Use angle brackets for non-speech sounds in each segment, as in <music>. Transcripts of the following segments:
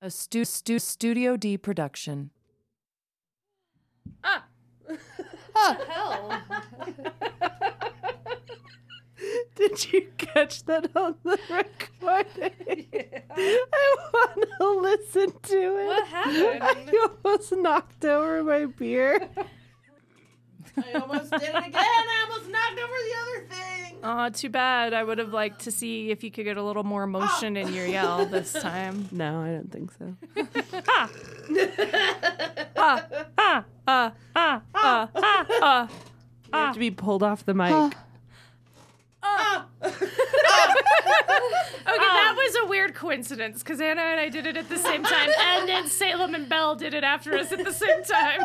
A stu- stu- Studio D production. Ah. Hell. <laughs> Did you catch that on the <laughs> recording? <laughs> I want to listen to it. What happened? I almost knocked over my beer. I almost did it again. I almost knocked over the other thing. Aw, too bad. I would have liked to see if you could get a little more emotion in your yell this time. No, I don't think so. Ah, ah, ah, ah, ah, ah, ah. You have to be pulled off the mic. Okay, that was a weird coincidence because Anna and I did it at the same time, and then Salem and Belle did it after us at the same time.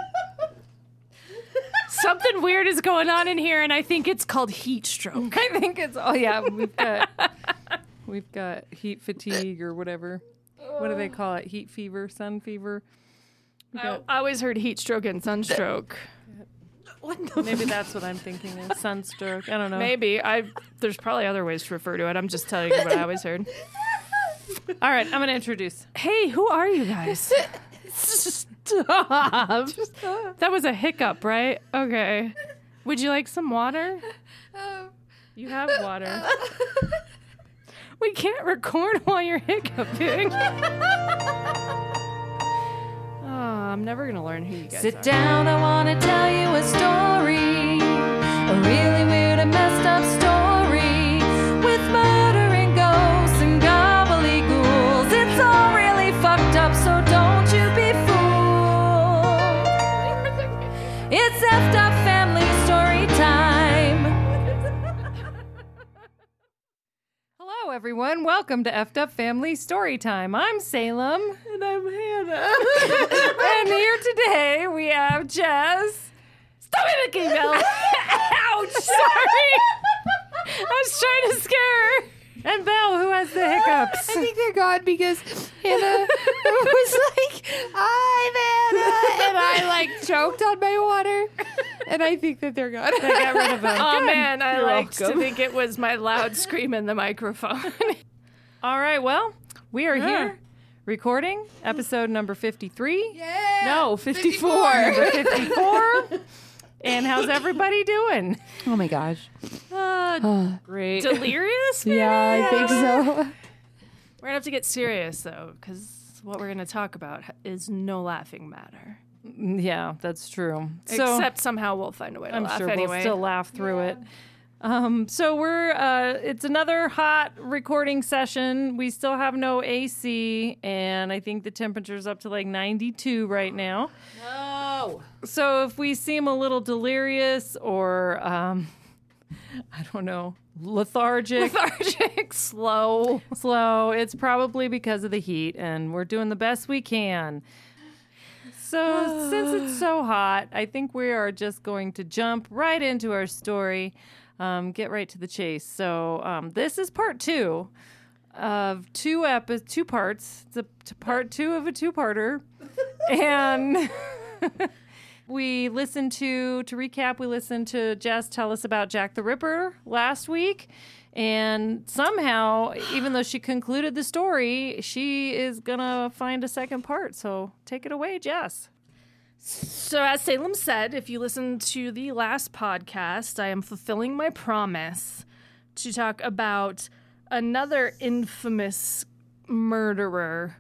Something weird is going on in here, and I think it's called heat stroke. I think it's oh yeah, we've got we've got heat fatigue or whatever. What do they call it? Heat fever, sun fever. We I, got- I always heard heat stroke and sunstroke. maybe that's what I'm thinking of. Sunstroke. I don't know. Maybe I. There's probably other ways to refer to it. I'm just telling you what I always heard. All right, I'm gonna introduce. Hey, who are you guys? <laughs> Stop. Uh, that was a hiccup, right? Okay. Would you like some water? You have water. We can't record while you're hiccuping. Oh, <laughs> I'm never gonna learn who you guys are. Sit are. down, I wanna tell you a story. A really weird and messed up story. It's effed up family story time. Hello, everyone. Welcome to Effed Up Family Story Time. I'm Salem. And I'm Hannah. <laughs> and here today we have Jess. Stop mimicking Belle. <laughs> Ouch! Sorry. I was trying to scare her. And Belle, who has the hiccups. I think they're gone because Hannah was like, I'm Hannah. And I like choked on my water. And I think that they're gone. I got rid of them. Oh Good. man, I You're liked to think it was my loud scream in the microphone. <laughs> All right, well, we are here recording episode number 53. Yeah. No, 54. Number 54. <laughs> and how's everybody doing? Oh my gosh. Uh, great. <laughs> Delirious? maybe? Yeah, I think so. We're gonna have to get serious though, because what we're gonna talk about is no laughing matter. yeah, that's true. So, Except somehow we'll find a way to I'm laugh sure anyway. we'll still laugh through it. Um, so we're uh, it's another hot recording session. We still have no AC, and I think the temperature's up to like 92 right now. <gasps> So if we seem a little delirious or um, <laughs> I don't know, lethargic, lethargic, <laughs> slow. slow, it's probably because of the heat, and we're doing the best we can. So, <sighs> since it's so hot, I think we are just going to jump right into our story, um, get right to the chase. So, um, this is part two of two epi- two parts. It's a part two of a two-parter, <laughs> and we listened to to recap. We listened to Jess tell us about Jack the Ripper last week. And somehow, even though she concluded the story, she is gonna find a second part. So take it away, Jess. So, as Salem said, if you listen to the last podcast, I am fulfilling my promise to talk about another infamous murderer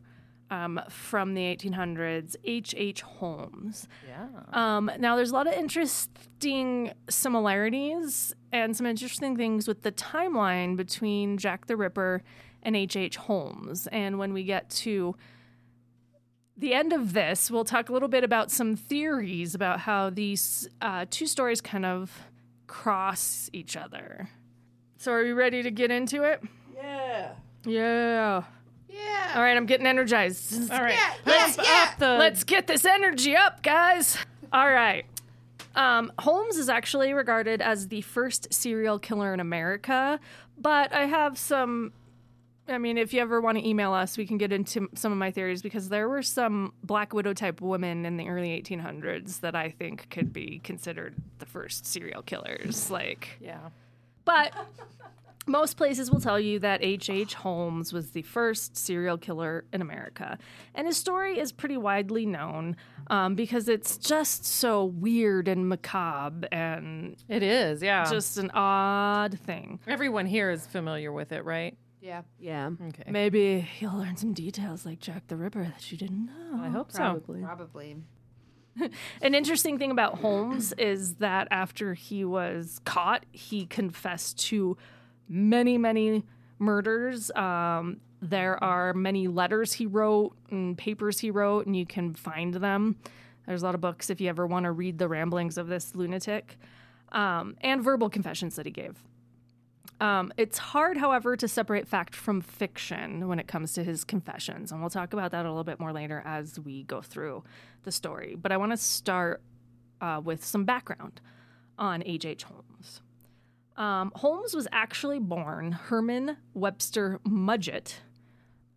um, from the 1800s, H.H. H. Holmes. Yeah. Um, now, there's a lot of interesting similarities and some interesting things with the timeline between Jack the Ripper and H.H. H. Holmes. And when we get to the end of this, we'll talk a little bit about some theories about how these uh, two stories kind of cross each other. So, are you ready to get into it? Yeah. Yeah. Yeah. All right, I'm getting energized. All right. Yeah, yeah, Pump yeah. up the Let's get this energy up, guys. All right. Um, Holmes is actually regarded as the first serial killer in America, but I have some. I mean, if you ever want to email us, we can get into some of my theories because there were some Black Widow type women in the early 1800s that I think could be considered the first serial killers. Like, yeah. but Most places will tell you that H.H. H. Holmes was the first serial killer in America. And his story is pretty widely known um, because it's just so weird and macabre and It is, yeah. just an odd thing. everyone here is familiar with it, right? Yeah. Yeah. Okay. Maybe you'll learn some details like Jack the Ripper that you didn't know. I hope so. Probably. Probably. <laughs> An interesting thing about Holmes is that after he was caught, he confessed to many, many murders. Um, there are many letters he wrote and papers he wrote, and you can find them. There's a lot of books if you ever want to read the ramblings of this lunatic, um, and verbal confessions that he gave. Um, it's hard, however, to separate fact from fiction when it comes to his confessions, and we'll talk about that a little bit more later as we go through the story. But I want to start uh, with some background on H.H. Holmes. Um, Holmes was actually born Herman Webster Mudgett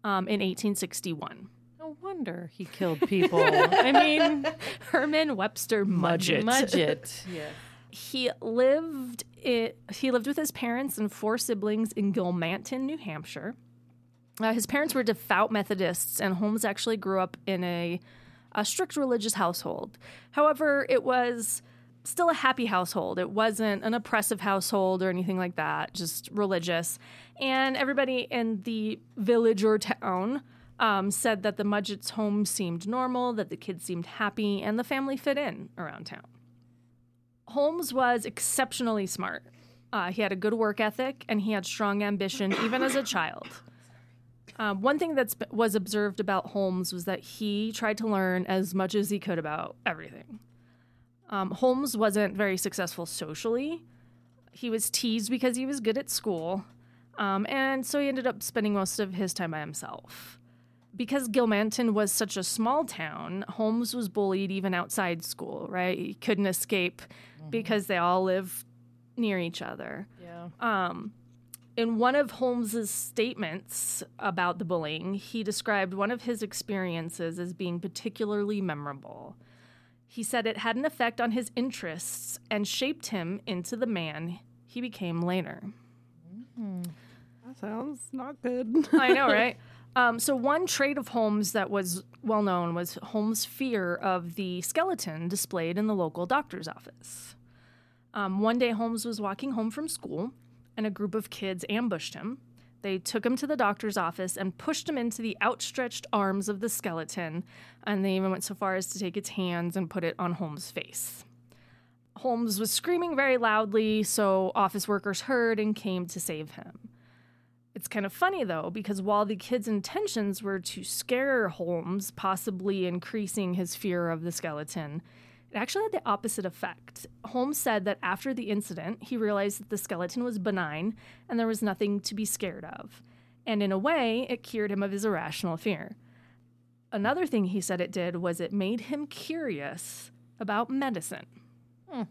um, in 1861. No wonder he killed <laughs> people. I mean, Herman Webster Mudgett. Mudgett. <laughs> yeah. he lived it, he lived with his parents and four siblings in Gilmanton, New Hampshire. Uh, his parents were devout Methodists, and Holmes actually grew up in a, a strict religious household. However, it was still a happy household. It wasn't an oppressive household or anything like that, just religious. And everybody in the village or town um, said that the Mudgett's home seemed normal, that the kids seemed happy, and the family fit in around town. Holmes was exceptionally smart. Uh, he had a good work ethic and he had strong ambition even as a child. Um, one thing that was observed about Holmes was that he tried to learn as much as he could about everything. Um, Holmes wasn't very successful socially. He was teased because he was good at school, um, and so he ended up spending most of his time by himself. Because Gilmanton was such a small town, Holmes was bullied even outside school, right? He couldn't escape because they all live near each other. Yeah. Um, in one of Holmes's statements about the bullying, he described one of his experiences as being particularly memorable. He said it had an effect on his interests and shaped him into the man he became later. That sounds not good. <laughs> I know, right? <laughs> Um, so, one trait of Holmes that was well known was Holmes' fear of the skeleton displayed in the local doctor's office. Um, one day, Holmes was walking home from school, and a group of kids ambushed him. They took him to the doctor's office and pushed him into the outstretched arms of the skeleton, and they even went so far as to take its hands and put it on Holmes' face. Holmes was screaming very loudly, so office workers heard and came to save him. It's kind of funny though, because while the kids' intentions were to scare Holmes, possibly increasing his fear of the skeleton, it actually had the opposite effect. Holmes said that after the incident, he realized that the skeleton was benign and there was nothing to be scared of. And in a way, it cured him of his irrational fear. Another thing he said it did was it made him curious about medicine. Hmm.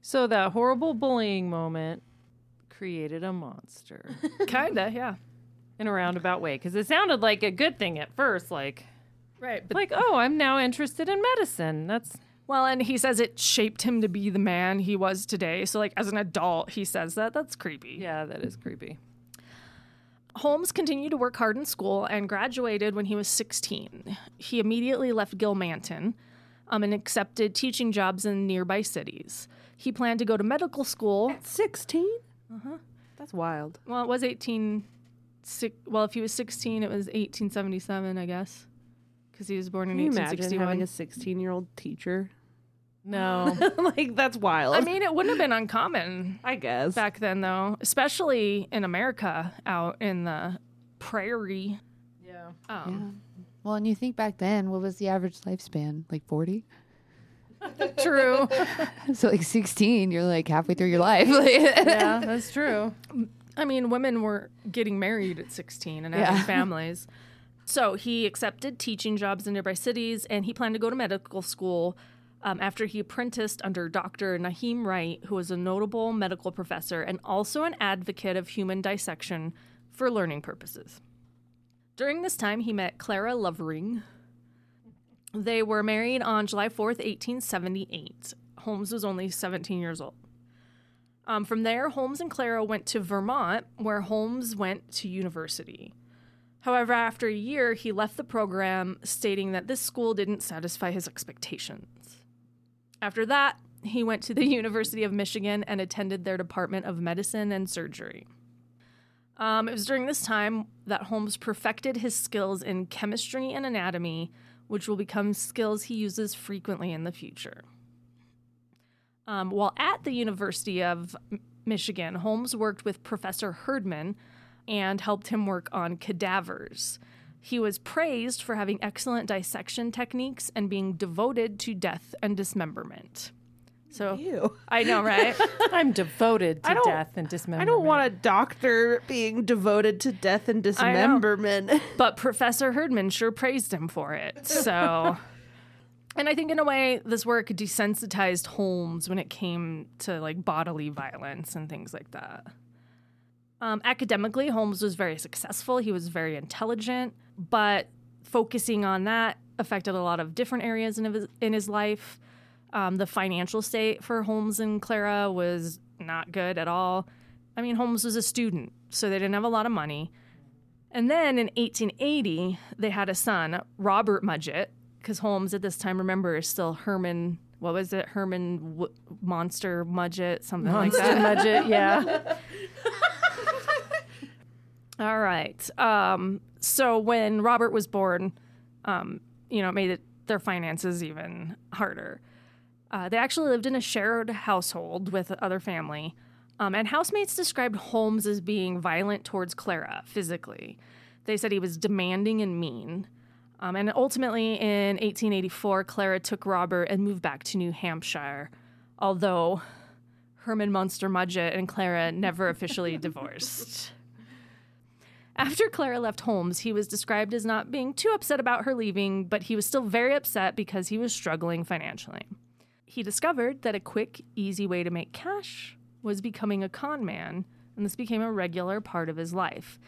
So that horrible bullying moment created a monster <laughs> Kinda, yeah. in a roundabout way because it sounded like a good thing at first. Like, Right. But like, oh, I'm now interested in medicine. That's Well, and he says it shaped him to be the man he was today. So, like, as an adult, he says that. That's creepy. yeah, that is creepy. Holmes continued to work hard in school and graduated when he was 16. He immediately left Gilmanton um, and accepted teaching jobs in nearby cities. He planned to go to medical school. At 16? Uh-huh. That's wild. Well, it was 18. si- Well, if he was 16, it was 1877, I guess, because he was born in Can you imagine 1861. having a 16 year old teacher? No, <laughs> like, that's wild. I mean, it wouldn't have been uncommon I guess. back then, though, especially in America, out in the prairie. yeah. Um, Well, and you think back then, what was the average lifespan? Like 40? <laughs> True. <laughs> So, like 16, you're like halfway through your life. yeah, that's true. I mean, women were getting married at 16 and having Yeah. families. So he accepted teaching jobs in nearby cities and he planned to go to medical school um, after he apprenticed under Dr. Nahum Wright, who was a notable medical professor and also an advocate of human dissection for learning purposes. During this time, he met Clara Lovering. They were married on July 4th, 1878. Holmes was only 17 years old. Um, from there, Holmes and Clara went to Vermont, where Holmes went to university. However, after a year, he left the program, stating that this school didn't satisfy his expectations. After that, he went to the <laughs> University of Michigan and attended their Department of Medicine and Surgery. Um, it was during this time that Holmes perfected his skills in chemistry and anatomy, which will become skills he uses frequently in the future. Um, while at the University of Michigan, Holmes worked with Professor Herdman and helped him work on cadavers. He was praised for having excellent dissection techniques and being devoted to death and dismemberment. So Ew. I know, right? <laughs> I'm devoted to death and dismemberment. I don't want a doctor being devoted to death and dismemberment. <laughs> but Professor Herdman sure praised him for it. So, <laughs> and I think in a way, this work desensitized Holmes when it came to like bodily violence and things like that. Um, academically, Holmes was very successful. He was very intelligent, but focusing on that affected a lot of different areas in his, in his life. Um, the financial state for Holmes and Clara was not good at all. I mean, Holmes was a student, so they didn't have a lot of money. And then in 1880, they had a son, Robert Mudgett, because Holmes at this time, remember, is still Herman. What was it? Herman w- Monster Mudgett, something Monster like that. Mudgett, yeah. <laughs> All right. Um, so when Robert was born, um, you know, it made it, their finances even harder. Uh, they actually lived in a shared household with other family, um, and housemates described Holmes as being violent towards Clara physically. They said he was demanding and mean. Um, and ultimately, in 1884, Clara took Robert and moved back to New Hampshire, although Herman Munster Mudgett and Clara never officially <laughs> divorced. After Clara left Holmes, he was described as not being too upset about her leaving, but he was still very upset because he was struggling financially. He discovered that a quick, easy way to make cash was becoming a con man, and this became a regular part of his life.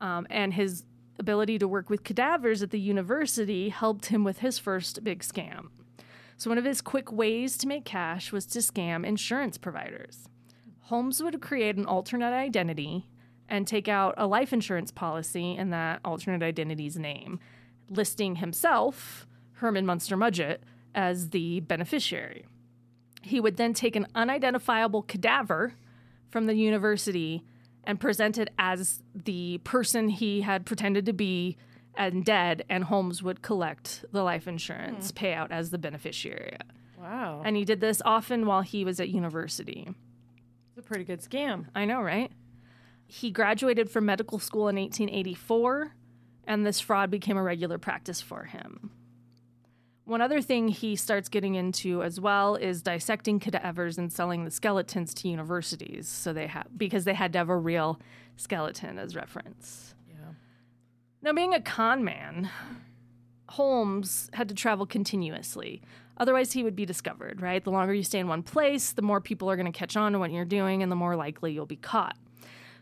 Um, and his ability to work with cadavers at the university helped him with his first big scam. So, one of his quick ways to make cash was to scam insurance providers. Holmes would create an alternate identity and take out a life insurance policy in that alternate identity's name, listing himself, Herman Munster Mudgett, as the beneficiary. He would then take an unidentifiable cadaver from the university and present it as the person he had pretended to be and dead, and Holmes would collect the life insurance hmm. payout as the beneficiary. Wow. And he did this often while he was at university. It's a pretty good scam. I know, right? He graduated from medical school in 1884, and this fraud became a regular practice for him. One other thing he starts getting into as well is dissecting cadavers and selling the skeletons to universities. So they have because they had to have a real skeleton as reference. Yeah. Now, being a con man, Holmes had to travel continuously. Otherwise, he would be discovered, right? The longer you stay in one place, the more people are going to catch on to what you're doing, and the more likely you'll be caught.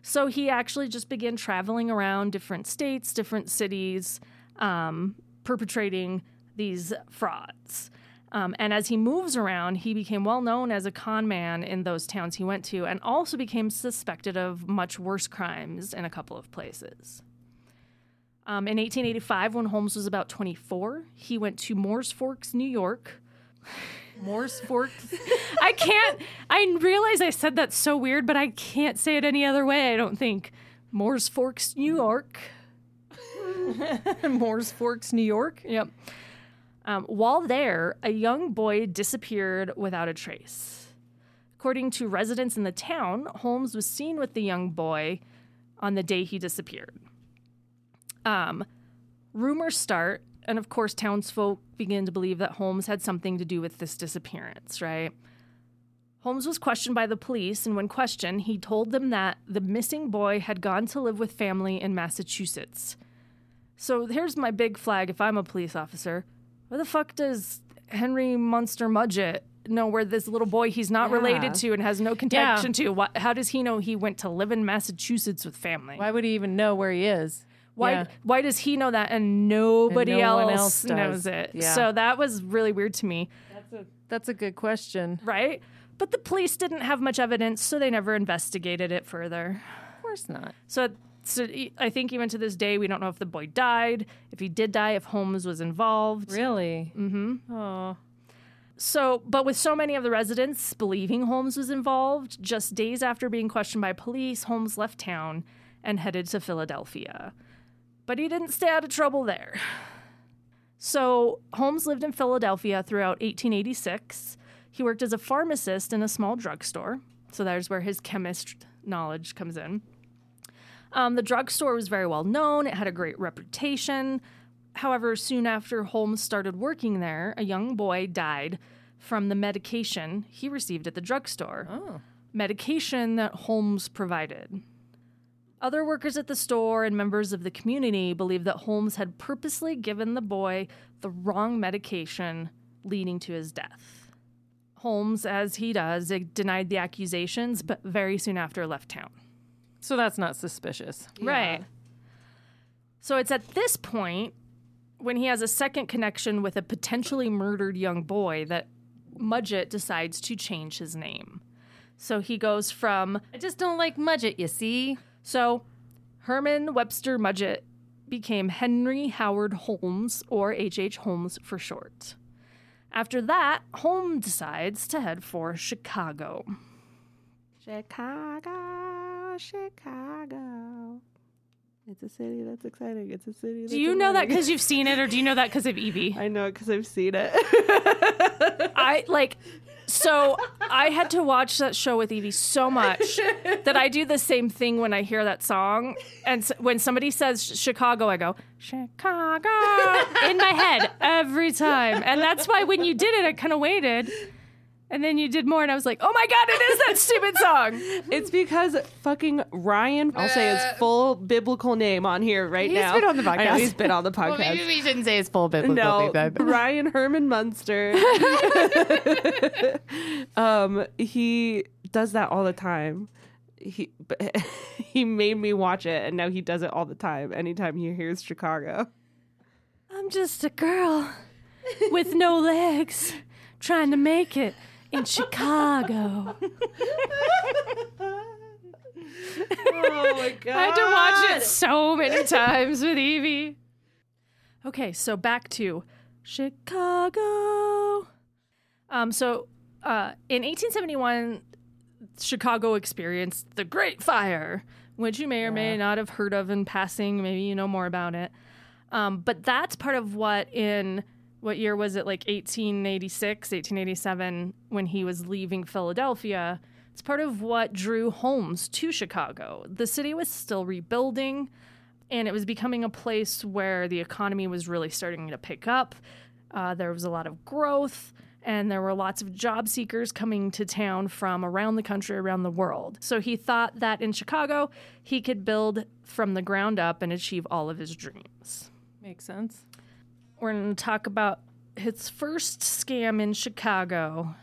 So he actually just began traveling around different states, different cities, um, perpetrating these frauds. Um, and as he moves around, he became well known as a con man in those towns he went to, and also became suspected of much worse crimes in a couple of places. Um, in 1885, when Holmes was about 24, he went to Mooers Forks, New York. Morse forks. <laughs> I can't, I realize I said that so weird, but I can't say it any other way, I don't think. Mooers Forks, New York. <laughs> Morse forks, New York. Yep. Um, while there, a young boy disappeared without a trace. According to residents in the town, Holmes was seen with the young boy on the day he disappeared. Um, rumors start, and of course, townsfolk begin to believe that Holmes had something to do with this disappearance, right? Holmes was questioned by the police, and when questioned, he told them that the missing boy had gone to live with family in Massachusetts. So here's my big flag if I'm a police officer. Where the fuck does Henry Munster Mudgett know where this little boy he's not Yeah. related to and has no connection to? Why, how does he know he went to live in Massachusetts with family? Why would he even know where he is? Why Yeah. why does he know that and nobody And no else, else knows it? Yeah. So that was really weird to me, That's a that's a good question. right? But the police didn't have much evidence, so they never investigated it further. Of course not. So, so e- I think even to this day, we don't know if the boy died, if he did die, if Holmes was involved. Really? Mm-hmm. Oh. So, but with so many of the residents believing Holmes was involved, just days after being questioned by police, Holmes left town and headed to Philadelphia. But he didn't stay out of trouble there. So, Holmes lived in Philadelphia throughout 1886. He worked as a pharmacist in a small drugstore. So, there's where his chemist knowledge comes in. Um, the drugstore was very well known, it had a great reputation. However, soon after Holmes started working there, a young boy died from the medication he received at the drugstore. Oh. Medication that Holmes provided. Other workers at the store and members of the community believe that Holmes had purposely given the boy the wrong medication, leading to his death. Holmes, as he does, denied the accusations, but very soon after left town. So that's not suspicious. Right. So it's at this point when he has a second connection with a potentially murdered young boy that Mudgett decides to change his name. So he goes from I just don't like Mudgett, you see? So Herman Webster Mudgett became Henry Howard Holmes or H.H. Holmes for short. After that, Holmes decides to head for Chicago. Chicago, Chicago. It's a city that's exciting. It's a city. That's Do you know that because you've seen it, or do you know that because of Evie? <laughs> I know it because I've seen it. I like so I had to watch that show with Evie so much that I do the same thing when I hear that song. And s- when somebody says Chicago, I go Chicago in my head every time. And that's why when you did it, I kind of waited. And then you did more, and I was like, "Oh my god, it is that stupid song!" <laughs> it's because fucking Ryan. I'll say his full biblical name on here right He's now. been on the I know podcast. he's been on the podcast. <laughs> Well, maybe we shouldn't say his full biblical no, name then. <laughs> Ryan Herman Munster. um, he does that all the time. He but he made me watch it, and now he does it all the time. Anytime he hears Chicago, I'm just a girl with no legs trying to make it in Chicago. oh my god! <laughs> I had to watch it so many times with Evie. Okay, so back to Chicago. Um, so uh, in 1871, Chicago experienced the Great Fire, which you may or may not have heard of in passing. Maybe you know more about it. Um, but that's part of what in what year was it? Like 1886 1887 when he was leaving philadelphia. It's part of what drew holmes to chicago. The city was still rebuilding and it was becoming a place where the economy was really starting to pick up. Uh, there was a lot of growth and there were lots of job seekers coming to town from around the country around the world. So he thought that in chicago he could build from the ground up and achieve all of his dreams. Makes sense. We're going to talk about his first scam in Chicago.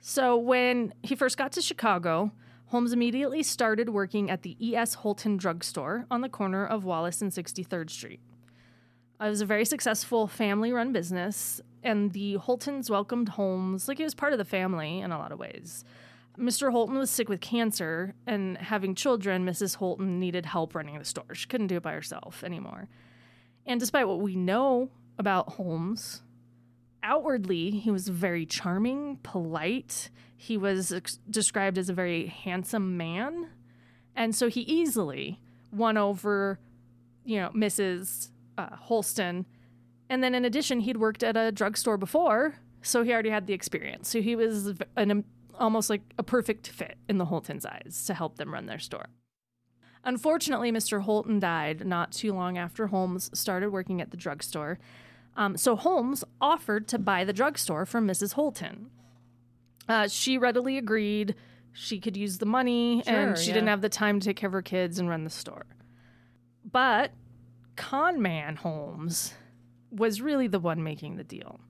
So, when he first got to Chicago, Holmes immediately started working at the E.S. Holton drugstore on the corner of Wallace and 63rd Street. It was a very successful family run business, and the Holtons welcomed Holmes like he was part of the family in a lot of ways. Mr. Holton was sick with cancer, and having children, Mrs. Holton needed help running the store. She couldn't do it by herself anymore. And despite what we know about Holmes, outwardly, he was very charming, polite. He was ex- described as a very handsome man. And so he easily won over, you know, Mrs. Uh, Holston. And then in addition, he'd worked at a drugstore before, so he already had the experience. So he was an, um, almost like a perfect fit in the Holtons' eyes to help them run their store. Unfortunately, Mr. Holton died not too long after Holmes started working at the drugstore. Um, so Holmes offered to buy the drugstore from Mrs. Holton. Uh, she readily agreed. She could use the money, Sure, and she yeah. didn't have the time to take care of her kids and run the store. But con man Holmes was really the one making the deal.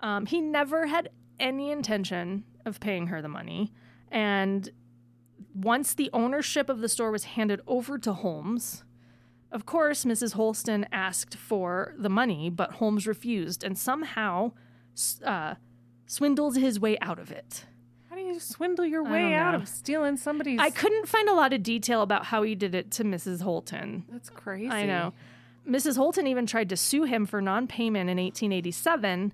Um, he never had any intention of paying her the money, and once the ownership of the store was handed over to Holmes, of course, Mrs. Holston asked for the money, but Holmes refused and somehow uh, swindled his way out of it. How do you swindle your way out of stealing somebody's? I couldn't find a lot of detail about how he did it to Mrs. Holton. That's crazy. I know. Mrs. Holton even tried to sue him for non payment in 1887,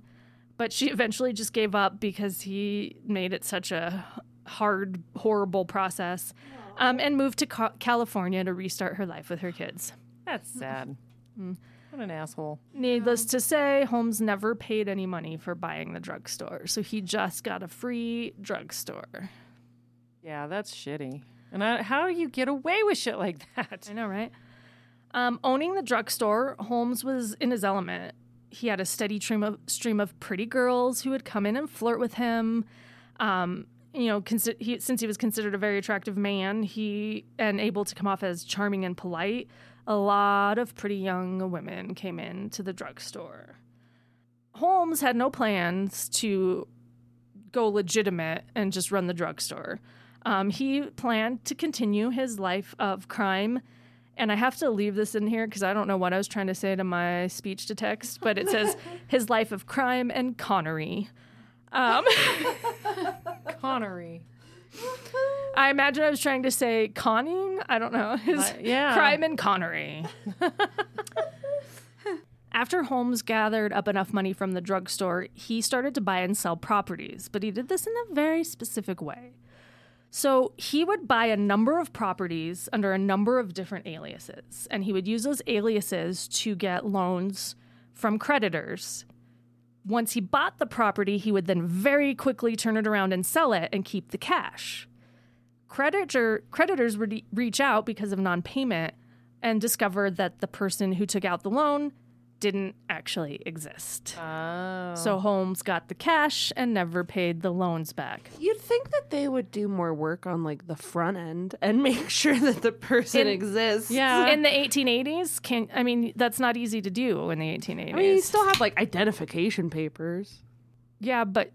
but she eventually just gave up because he made it such a hard, horrible process um, and moved to Ca- California to restart her life with her kids. That's sad. Hmm. What an asshole. Needless to say, Holmes never paid any money for buying the drugstore, so he just got a free drugstore. Yeah, that's shitty. And I, how do you get away with shit like that? I know, right? Um, owning the drugstore, Holmes was in his element. He had a steady stream of stream of pretty girls who would come in and flirt with him. Um, you know, consi- he, since he was considered a very attractive man, he and able to come off as charming and polite, a lot of pretty young women came in to the drugstore. Holmes had no plans to go legitimate and just run the drugstore. Um, he planned to continue his life of crime. And I have to leave this in here because I don't know what I was trying to say to my speech to text, but it says <laughs> his life of crime and connery. Um, <laughs> Connery. I imagine I was trying to say conning. I don't know. <laughs> His Uh, yeah. crime and connery. After Holmes gathered up enough money from the drugstore, he started to buy and sell properties, but he did this in a very specific way. So he would buy a number of properties under a number of different aliases, and he would use those aliases to get loans from creditors. Once he bought the property, he would then very quickly turn it around and sell it and keep the cash. Creditor, creditors would re- reach out because of non payment and discover that the person who took out the loan didn't actually exist. Oh. So Holmes got the cash and never paid the loans back. You'd think that they would do more work on like the front end and <laughs> make sure that the person In- exists. Yeah. <laughs> in the 1880s, can I mean that's not easy to do in the 1880s. I mean, you still have like identification papers. yeah, but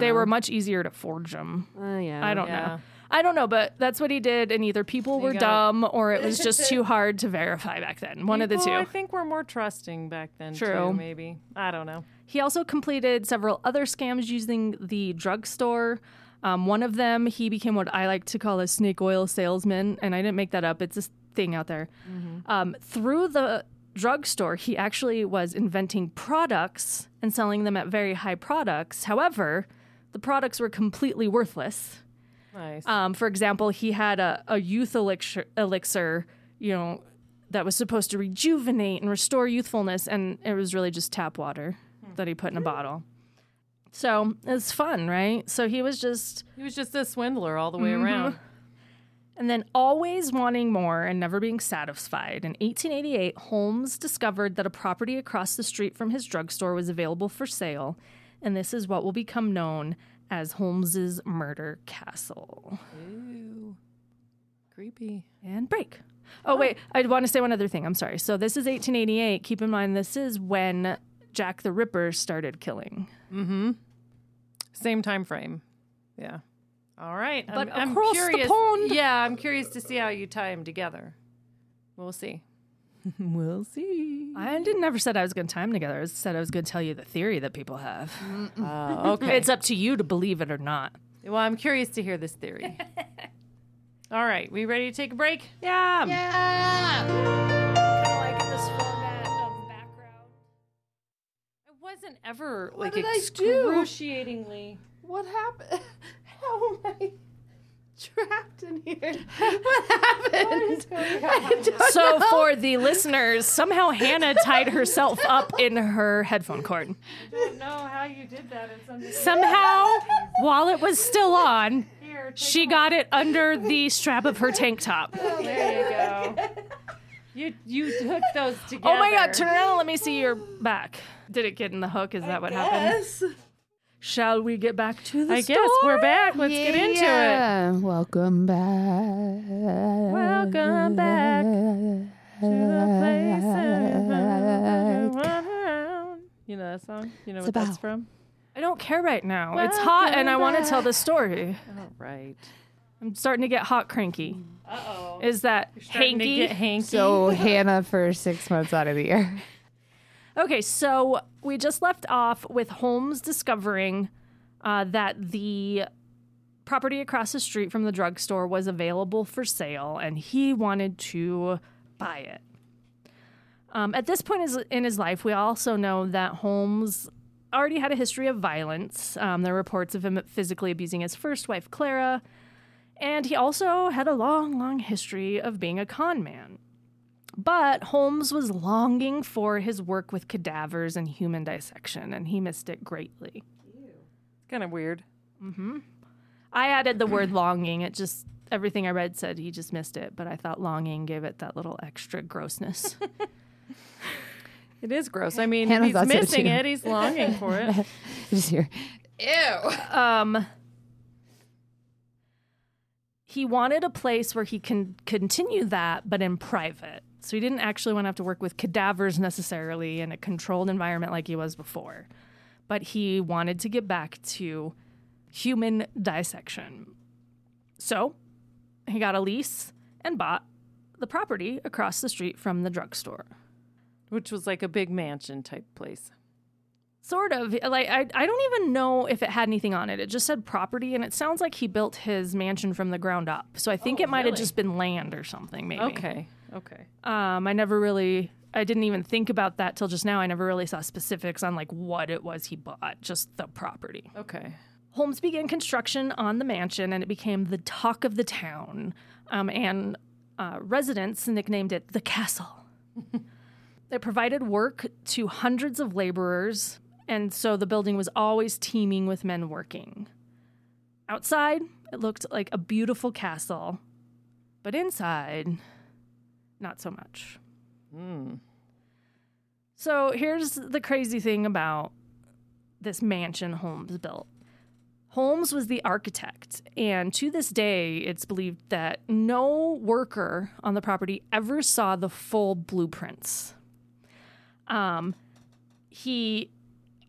they know. were much easier to forge them. Uh, yeah. I don't Yeah. know. I don't know, but that's what he did, and either people were dumb or it was just too <laughs> hard to verify back then. One of the People, two. I think we're more trusting back then. True. Too, maybe. I don't know. He also completed several other scams using the drugstore. Um, one of them, he became what I like to call a snake oil salesman, and I didn't make that up. It's a thing out there. Um, through the drugstore, he actually was inventing products and selling them at very high products. However, the products were completely worthless. Nice. Um, for example, he had a, a youth elixir, elixir, you know, that was supposed to rejuvenate and restore youthfulness, and it was really just tap water that he put in a bottle. So it's fun, right? So he was just, he was just a swindler all the way Mm-hmm. around. and then always wanting more and never being satisfied. In 1888, Holmes discovered that a property across the street from his drugstore was available for sale, and this is what will become known as Holmes's Murder Castle. Ooh. Creepy. and break. Oh, wait, I want to say one other thing. I'm sorry. So this is 1888. Keep in mind, this is when Jack the Ripper started killing. Mm-hmm. Same time frame. Yeah. All right. But I'm, I'm across the pond. Yeah, I'm curious to see how you tie them together. We'll see. <laughs> we'll see. I didn't never said I was going to tie them together. I said I was going to tell you the theory that people have. Uh, okay. It's up to you to believe it or not. well, I'm curious to hear this theory. <laughs> All right. We ready to take a break? Yeah. like this format of background. I wasn't ever What like did I do? excruciatingly. What happened? <laughs> How am I trapped in here? <laughs> What happened? I don't So know. for the listeners, somehow Hannah tied herself up in her headphone cord. I don't know how you did that. It's Somehow, <laughs> while it was still on, here. she got it under the strap of her tank top. Oh, there you go. <laughs> You you hooked those together. Oh my god, turn around and let me see your back. Did it get in the hook? Is that what happened? Yes. Shall we get back to the I guess we're back. Let's get into it. Welcome back. Welcome back to the places. You know that song? You know It's what that's from? I don't care right now. It's hot and I want to tell the story. All right. I'm starting to get hot cranky. Uh oh. Is that Starting to hanky? get hanky. So Hannah for six months out of the year. Okay, so we just left off with Holmes discovering uh, that the property across the street from the drugstore was available for sale, and he wanted to buy it. Um, at this point in his life, we also know that Holmes already had a history of violence. Um, there are reports of him physically abusing his first wife, Clara, and he also had a long, long history of being a con man. But Holmes was longing for his work with cadavers and human dissection, and he missed it greatly. It's kind of weird. I added the word <clears throat> longing. It just, everything I read said he just missed it, but I thought longing gave it that little extra grossness. <laughs> It is gross. I mean, Hannah he's thought so, missing too. it. He's longing for it. <laughs> Just here. Ew. um, he wanted a place where he can continue that, but in private. So he didn't actually want to have to work with cadavers necessarily in a controlled environment like he was before. But he wanted to get back to human dissection. So he got a lease and bought the property across the street from the drugstore. Which was like a big mansion type place. Sort of. Like I, I don't even know if it had anything on it. It just said property, and it sounds like he built his mansion from the ground up. So I think Oh, it might have just been land or something. Maybe. Okay. Okay. Um, I never really. I didn't even think about that till just now. I never really saw specifics on like what it was he bought. Just the property. Okay. Holmes began construction on the mansion, and it became the talk of the town. Um, and uh, residents nicknamed it the castle. <laughs> it provided work to hundreds of laborers, and so the building was always teeming with men working. Outside, it looked like a beautiful castle, but inside, not so much. So here's the crazy thing about this mansion Holmes built. Holmes was the architect, and to this day, it's believed that no worker on the property ever saw the full blueprints. Um, he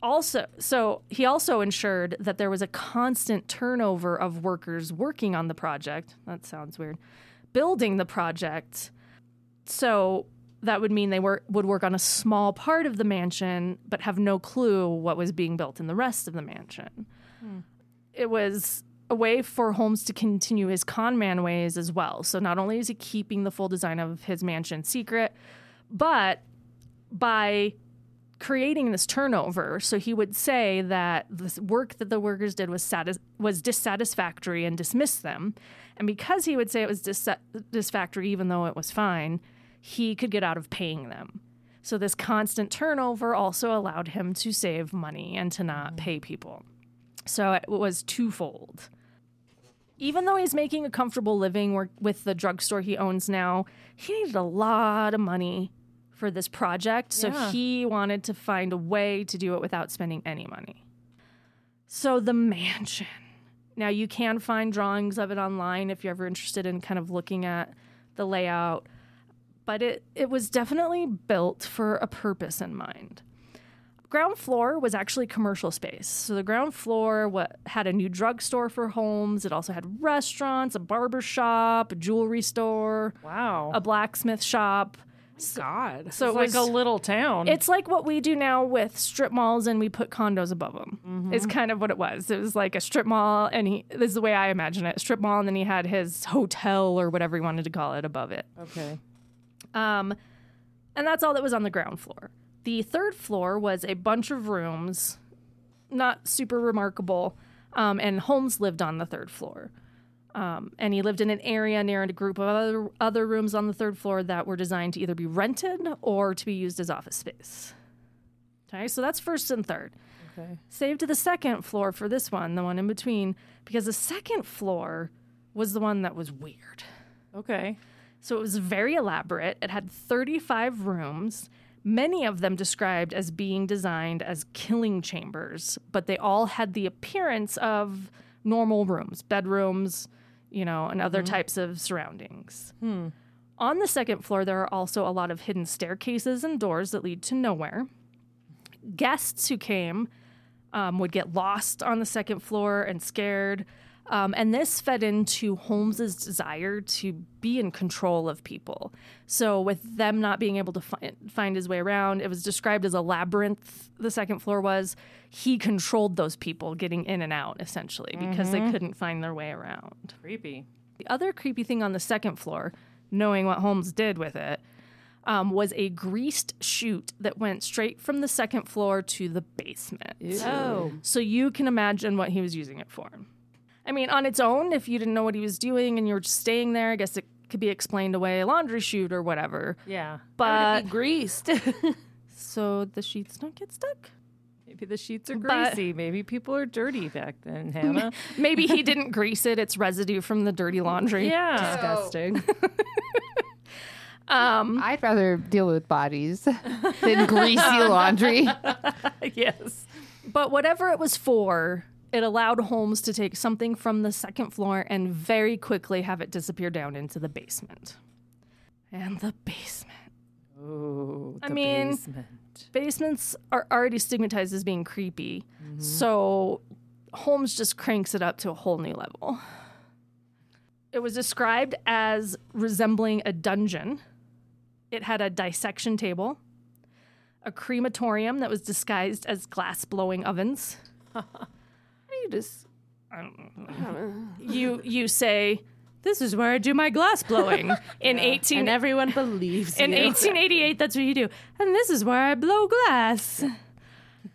also so he also ensured that there was a constant turnover of workers working on the project. That sounds weird. Building the project. So that would mean they were, would work on a small part of the mansion, but have no clue what was being built in the rest of the mansion. Hmm. It was a way for Holmes to continue his con man ways as well. So not only is he keeping the full design of his mansion secret, but by creating this turnover, so he would say that the work that the workers did was satis- was dissatisfactory and dismiss them, and because he would say it was dis- dissatisfactory even though it was fine, he could get out of paying them. So this constant turnover also allowed him to save money and to not pay people. So it was twofold. Even though he's making a comfortable living with the drugstore he owns now, he needed a lot of money for this project. So Yeah. he wanted to find a way to do it without spending any money. So the mansion. Now you can find drawings of it online if you're ever interested in kind of looking at the layout, but it, it was definitely built for a purpose in mind. Ground floor was actually commercial space. So the ground floor what had a new drugstore for Holmes. It also had restaurants, a barber shop, a jewelry store, Wow. a blacksmith shop. God. So it's it like a little town. it's like what we do now with strip malls and we put condos above them. Mm-hmm. It's kind of what it was. It was like a strip mall and he this is the way I imagine it. Strip mall and then he had his hotel or whatever he wanted to call it above it. okay. Um, and that's all that was on the ground floor. The third floor was a bunch of rooms, not super remarkable. Um, and Holmes lived on the third floor. Um, and he lived in an area near a group of other, other rooms on the third floor that were designed to either be rented or to be used as office space. Okay, so that's first and third. Okay. Save to the second floor for this one, the one in between, because the second floor was the one that was weird. Okay. So it was very elaborate. It had 35 rooms, many of them described as being designed as killing chambers, but they all had the appearance of normal rooms, bedrooms, you know, and other types of surroundings. On the second floor, there are also a lot of hidden staircases and doors that lead to nowhere. Guests who came um, would get lost on the second floor and scared. Um, and this fed into Holmes's desire to be in control of people. So, with them not being able to fi- find his way around, it was described as a labyrinth. The second floor was he controlled those people getting in and out essentially because they couldn't find their way around. Creepy. The other creepy thing on the second floor, knowing what Holmes did with it, um, was a greased chute that went straight from the second floor to the basement. Oh. So you can imagine what he was using it for. I mean, on its own, if you didn't know what he was doing and you were just staying there, I guess it could be explained away a laundry chute or whatever. Yeah. But greased. <laughs> so the sheets don't get stuck. Maybe the sheets are But- greasy. Maybe people are dirty back then, <laughs> Hannah. Maybe he <laughs> didn't grease it; it's residue from the dirty laundry. yeah. Disgusting. um, I'd rather deal with bodies than greasy laundry. yes. But whatever it was for, it allowed Holmes to take something from the second floor and very quickly have it disappear down into the basement. And the basement. Oh, I the mean- basement. Basements are already stigmatized as being creepy. Mm-hmm. So Holmes just cranks it up to a whole new level. It was described as resembling a dungeon. It had a dissection table, a crematorium that was disguised as glass blowing ovens. <laughs> you just <laughs> you you say this is where I do my glass blowing <laughs> in 18 and everyone believes in you. 1888 that's what you do and this is where I blow glass.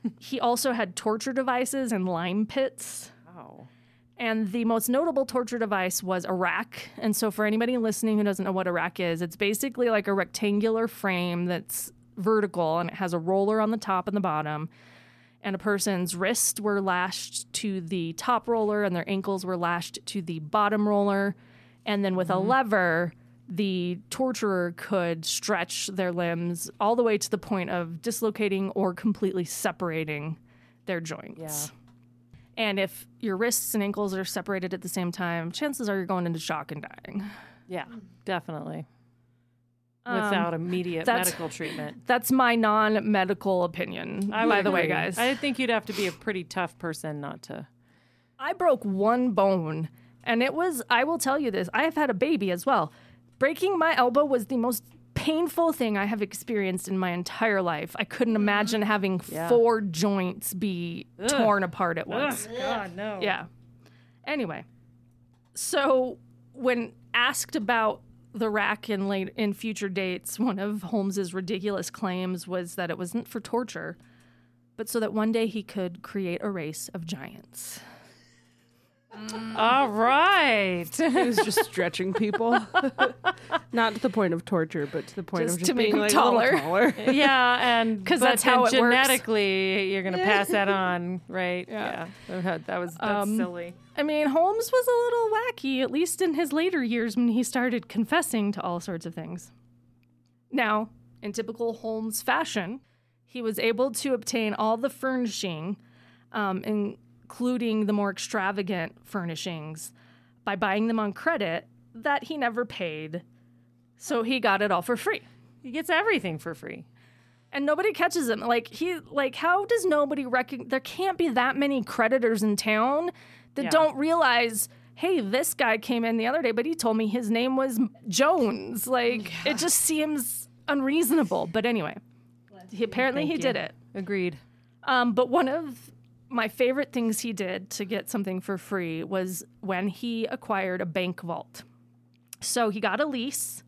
<laughs> he also had torture devices and lime pits. Wow. And the most notable torture device was a rack. And so, for anybody listening who doesn't know what a rack is, it's basically like a rectangular frame that's vertical and it has a roller on the top and the bottom. And a person's wrists were lashed to the top roller and their ankles were lashed to the bottom roller. And then, with a mm-hmm. lever, the torturer could stretch their limbs all the way to the point of dislocating or completely separating their joints. Yeah. And if your wrists and ankles are separated at the same time, chances are you're going into shock and dying. Yeah, definitely. Um, Without immediate medical treatment. <laughs> That's my non medical opinion, I by would the way, guys. I think you'd have to be a pretty tough person not to. I broke one bone, and it was, I will tell you this, I have had a baby as well. Breaking my elbow was the most painful thing I have experienced in my entire life. I couldn't imagine having Yeah. four joints be torn apart at once. God, no. Yeah. Anyway, so when asked about the rack in late in future dates, one of Holmes's ridiculous claims was that it wasn't for torture, but so that one day he could create a race of giants. All right. He was just <laughs> stretching people, <laughs> not to the point of torture, but to the point Just of just to make being them like taller. a little taller. <laughs> yeah, and 'Cause but that's how then it works. genetically you're gonna pass that on, right? Yeah. Yeah, that was that's Um, silly. I mean, Holmes was a little wacky, at least in his later years when he started confessing to all sorts of things. Now, in typical Holmes fashion, he was able to obtain all the furnishing, um, including the more extravagant furnishings, by buying them on credit that he never paid. So he got it all for free. He gets everything for free. and nobody catches him. Like he, like how does nobody recognize? There can't be that many creditors in town that Yeah. don't realize. Hey, this guy came in the other day, but he told me his name was Jones. Like it just seems unreasonable. But anyway, he, apparently he Thank did it. Agreed. Um, but one of my favorite things he did to get something for free was when he acquired a bank vault. So he got a lease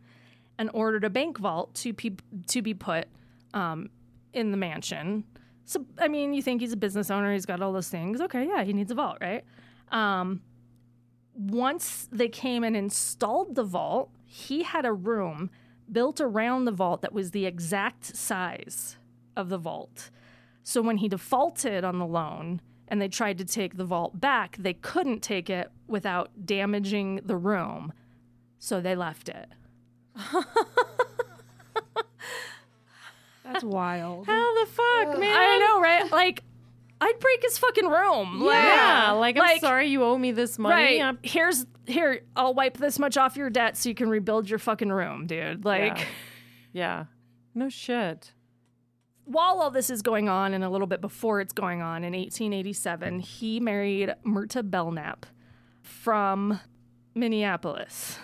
and ordered a bank vault to pe- to be put um, in the mansion. So I mean, you think he's a business owner, he's got all those things. Okay, yeah, he needs a vault, right? Um, once they came and installed the vault, he had a room built around the vault that was the exact size of the vault. So when he defaulted on the loan and they tried to take the vault back, they couldn't take it without damaging the room. So they left it. That's wild. How the fuck, man? I know, right? Like, I'd break his fucking room. Like, Yeah, like, I'm Like- sorry you owe me this money. Right. I'm- Here's here, I'll wipe this much off your debt so you can rebuild your fucking room, dude. Like Yeah. yeah. No shit. While all this is going on and a little bit before it's going on in 1887, he married Myrta Belknap from Minneapolis.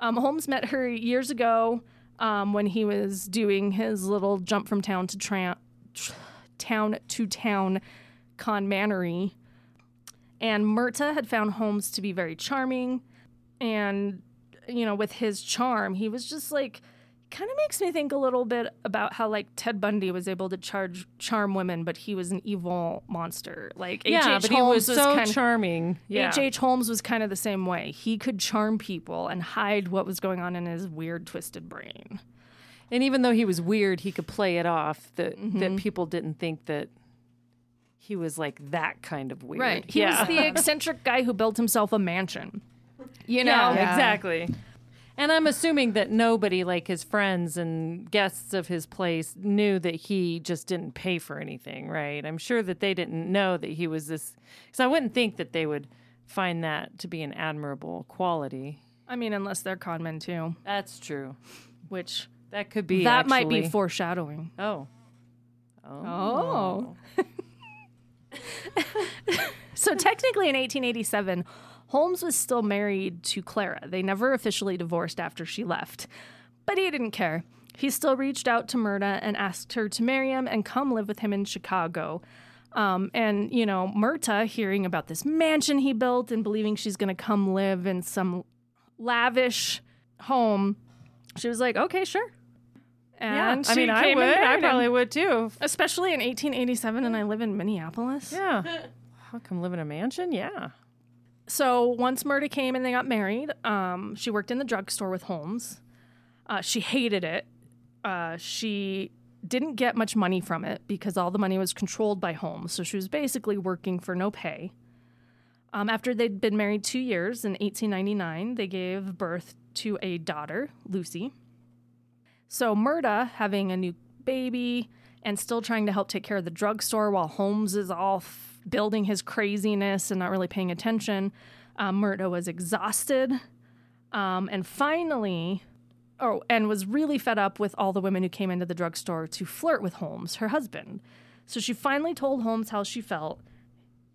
Um, Holmes met her years ago um, when he was doing his little jump from town to tra- tr- town to town con mannery. And Myrta had found Holmes to be very charming. And, you know, with his charm, he was just like, kind of makes me think a little bit about how, like, Ted Bundy was able to charge charm women, but he was an evil monster. Like, yeah, H.H. but he Holmes was so kind charming. Yeah. H.H. Holmes was kind of the same way. He could charm people and hide what was going on in his weird, twisted brain. And even though he was weird, he could play it off that Mm-hmm. that people didn't think that he was like that kind of weird. Right. He yeah. was the eccentric guy who built himself a mansion. <laughs> You know? yeah, exactly. And I'm assuming that nobody, like his friends and guests of his place, knew that he just didn't pay for anything, right? I'm sure that they didn't know that he was this. Because I wouldn't think that they would find that to be an admirable quality. I mean, unless they're con men too, That's true. which That could be. that might be actually- foreshadowing. Oh. Oh. oh. <laughs> so technically, in 1887, Holmes was still married to Clara. They never officially divorced after she left, but he didn't care. He still reached out to Myrta and asked her to marry him and come live with him in Chicago. Um, and, you know, Myrta, hearing about this mansion he built and believing she's going to come live in some lavish home, she was like, okay, sure. Yeah. And I she mean, I would. I probably would too. Especially in 1887, and I live in Minneapolis. Yeah. Come live in a mansion. Yeah. So once Myrta came and they got married, um, she worked in the drugstore with Holmes. Uh, she hated it. Uh, she didn't get much money from it because all the money was controlled by Holmes. So she was basically working for no pay. Um, after they'd been married two years in 1899, they gave birth to a daughter, Lucy. So Myrta, having a new baby and still trying to help take care of the drugstore while Holmes is off building his craziness and not really paying attention, um, Myrta was exhausted. Um, and finally, oh, and was really fed up with all the women who came into the drugstore to flirt with Holmes, her husband. So she finally told Holmes how she felt.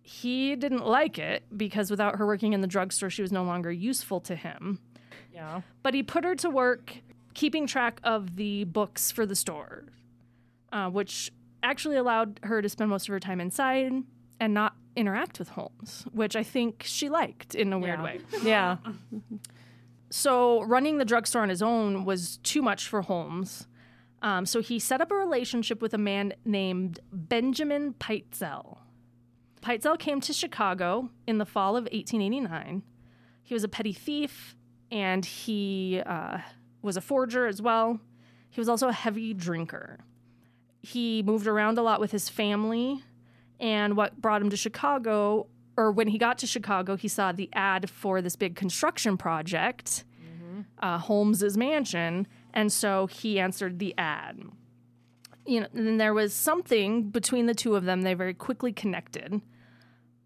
He didn't like it because without her working in the drugstore, she was no longer useful to him. Yeah. But he put her to work keeping track of the books for the store, uh, which actually allowed her to spend most of her time inside and not interact with Holmes, which I think she liked in a weird Yeah. way. <laughs> Yeah. So running the drugstore on his own was too much for Holmes. Um, so he set up a relationship with a man named Benjamin Peitzel. Peitzel came to Chicago in the fall of 1889. He was a petty thief and he uh, was a forger as well. He was also a heavy drinker. He moved around a lot with his family, and what brought him to Chicago, or when he got to Chicago, he saw the ad for this big construction project, mm-hmm. uh, Holmes's mansion, and so he answered the ad. You know, and then there was something between the two of them. They very quickly connected.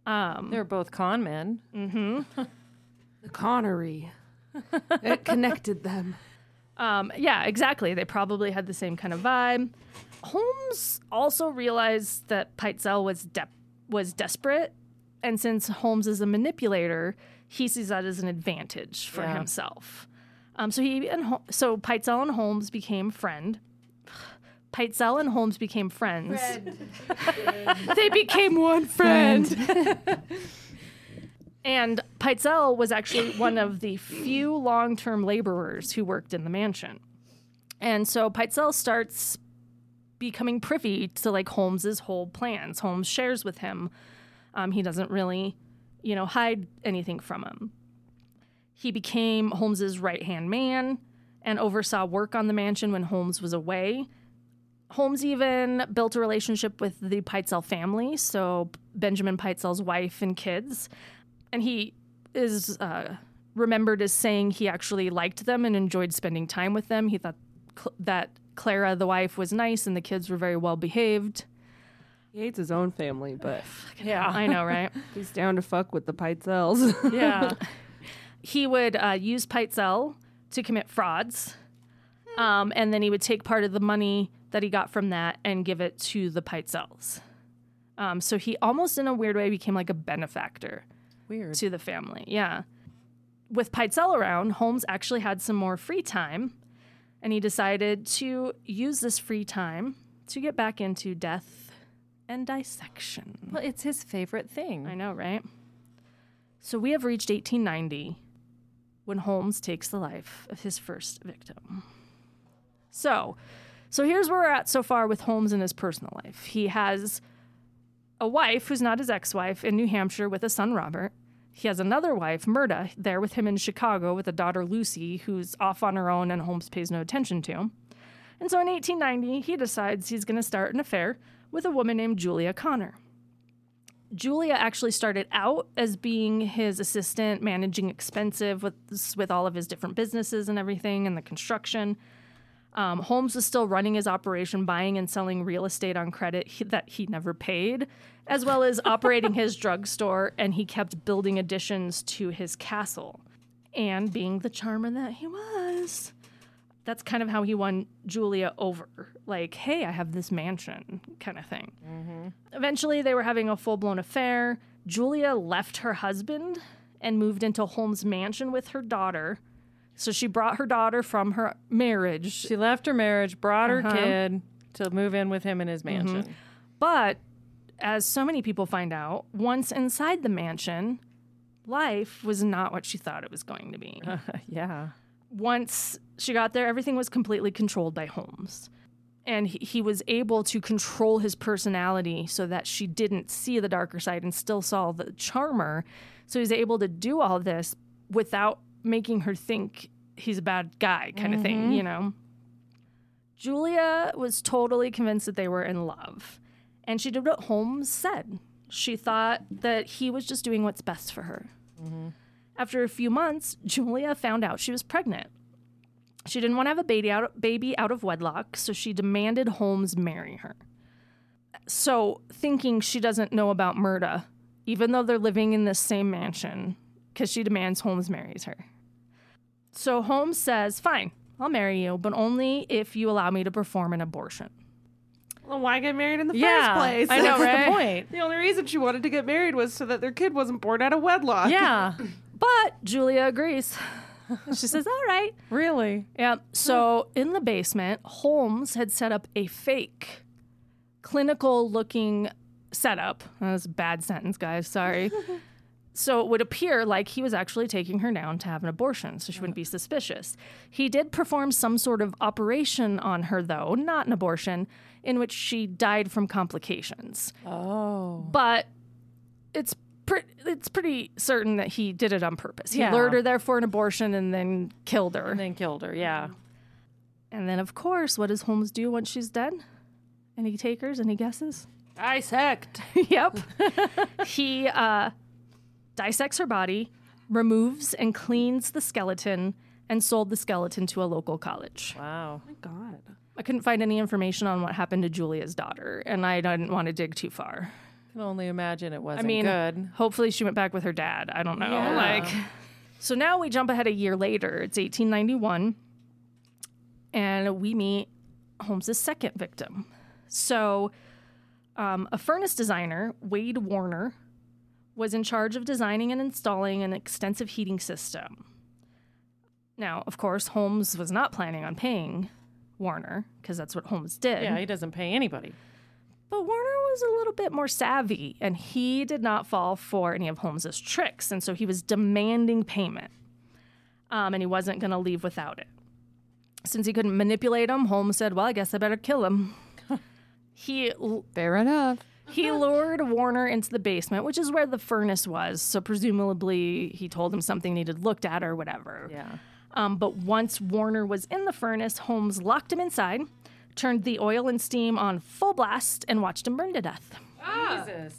Um, They're both con men. Mm-hmm. <laughs> The Connery. it connected them. <laughs> Um, yeah, exactly. They probably had the same kind of vibe. Holmes also realized that Peitzel was de- was desperate, and since Holmes is a manipulator, he sees that as an advantage for Yeah. himself. Um, so he and Hol- so Peitzel and Holmes became friend. Peitzel and Holmes became friends. <laughs> they became one friend. <laughs> And Peitzel was actually one of the few long term laborers who worked in the mansion. And so Peitzel starts becoming privy to like Holmes's whole plans. Holmes shares with him. Um, he doesn't really, you know, hide anything from him. He became Holmes's right hand man and oversaw work on the mansion when Holmes was away. Holmes even built a relationship with the Peitzel family, so Benjamin Peitzel's wife and kids and he is uh, remembered as saying he actually liked them and enjoyed spending time with them. He thought cl- that Clara, the wife, was nice and the kids were very well behaved. He hates his own family, but <sighs> Yeah. I know, right? <laughs> he's down to fuck with the Peitzels. <laughs> Yeah. he would uh, use Peitzel to commit frauds, um, and then he would take part of the money that he got from that and give it to the Peitzels. Um, so he almost, in a weird way, became like a benefactor Weird. to the family. Yeah. With Pitezel around, Holmes actually had some more free time, and he decided to use this free time to get back into death and dissection. Well, it's his favorite thing. I know, right? So we have reached 1890 when Holmes takes the life of his first victim. So, so here's where we're at so far with Holmes in his personal life. He has a wife who's not his ex-wife in New Hampshire with a son Robert. He has another wife, Myrta, there with him in Chicago with a daughter Lucy, who's off on her own and Holmes pays no attention to. And so in 1890, he decides he's going to start an affair with a woman named Julia Conner. Julia actually started out as being his assistant, managing expensive with with all of his different businesses and everything, and the construction. Um, Holmes was still running his operation, buying and selling real estate on credit he, that he never paid, as well as <laughs> operating his drugstore, and he kept building additions to his castle. And being the charmer that he was, that's kind of how he won Julia over. Like, hey, I have this mansion, kind of thing. Eventually, they were having a full blown affair. Julia left her husband and moved into Holmes' mansion with her daughter. So she brought her daughter from her marriage. She left her marriage, brought her Uh-huh. kid to move in with him in his mansion. But as so many people find out, once inside the mansion, life was not what she thought it was going to be. <laughs> yeah. once she got there, everything was completely controlled by Holmes. And he, he was able to control his personality so that she didn't see the darker side and still saw the charmer. So he's able to do all this without making her think he's a bad guy, kind of thing, mm-hmm. you know? Julia was totally convinced that they were in love. And she did what Holmes said. She thought that he was just doing what's best for her. Mm-hmm. After a few months, Julia found out she was pregnant. She didn't want to have a baby out, baby out of wedlock, so she demanded Holmes marry her. So, thinking she doesn't know about Myrta, even though they're living in the same mansion, because she demands Holmes marries her. So, Holmes says, Fine, I'll marry you, but only if you allow me to perform an abortion. Well, why get married in the Yeah. first place? I know, That's right? the point. The only reason she wanted to get married was so that their kid wasn't born out of wedlock. Yeah. But Julia agrees. <laughs> she says, All right. really? Yep. So in the basement, Holmes had set up a fake clinical looking setup. That was a bad sentence, guys. Sorry. <laughs> so it would appear like he was actually taking her down to have an abortion, so she wouldn't be suspicious. He did perform some sort of operation on her, though, not an abortion, in which she died from complications. Oh. But it's pre- it's pretty certain that he did it on purpose. He Yeah. lured her there for an abortion and then killed her. And then killed her. Yeah. And then, of course, what does Holmes do once she's dead? Any takers? Any guesses? Dissect. <laughs> yep. he uh, dissects her body, removes and cleans the skeleton, and sold the skeleton to a local college. Wow. Oh God. I couldn't find any information on what happened to Julia's daughter, and I didn't want to dig too far. I can only imagine it wasn't I mean, good. hopefully she went back with her dad. I don't know. Yeah. Like, so now we jump ahead a year later. It's 1891, and we meet Holmes's second victim. So, um, a furnace designer, Wade Warner, was in charge of designing and installing an extensive heating system. Now, of course, Holmes was not planning on paying Warner because that's what Holmes did. Yeah, he doesn't pay anybody. But Warner was a little bit more savvy, and he did not fall for any of Holmes's tricks, and so he was demanding payment, um, and he wasn't going to leave without it. Since he couldn't manipulate him, Holmes said, "Well, I guess I better kill him." <laughs> he Fair enough. He lured Warner into the basement, which is where the furnace was. So presumably, he told him something needed looked at or whatever. Yeah. Um, but once Warner was in the furnace, Holmes locked him inside, turned the oil and steam on full blast, and watched him burn to death. Jesus.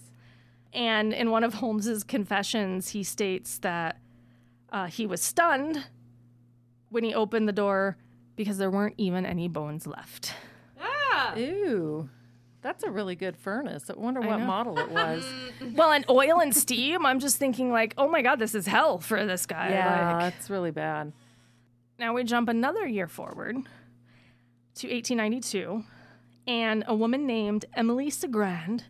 And in one of Holmes's confessions, he states that uh, he was stunned when he opened the door because there weren't even any bones left. Ew. That's a really good furnace. I wonder what know. model it was. <laughs> Well, and oil and steam, I'm just thinking like, oh my god, this is hell for this guy. yeah, Like, it's really bad. Now we jump another year forward to 1892, and a woman named Emily Cigrand,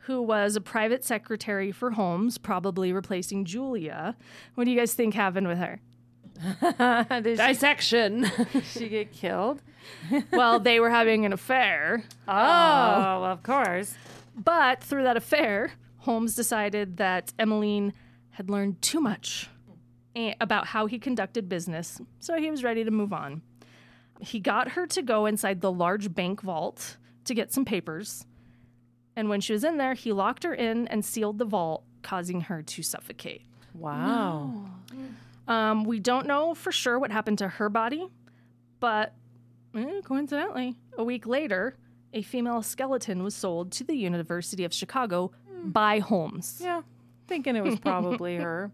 who was a private secretary for Holmes, probably replacing Julia. What do you guys think happened with her? <laughs> Did Dissection. <laughs> she get killed? <laughs> well, they were having an affair, oh. oh, of course. but through that affair, Holmes decided that Emeline had learned too much about how he conducted business, so he was ready to move on. He got her to go inside the large bank vault to get some papers, and when she was in there, he locked her in and sealed the vault, causing her to suffocate. Wow. Um, we don't know for sure what happened to her body, but eh, coincidentally, a week later, a female skeleton was sold to the University of Chicago by Holmes. Yeah. Thinking it was probably <laughs> her.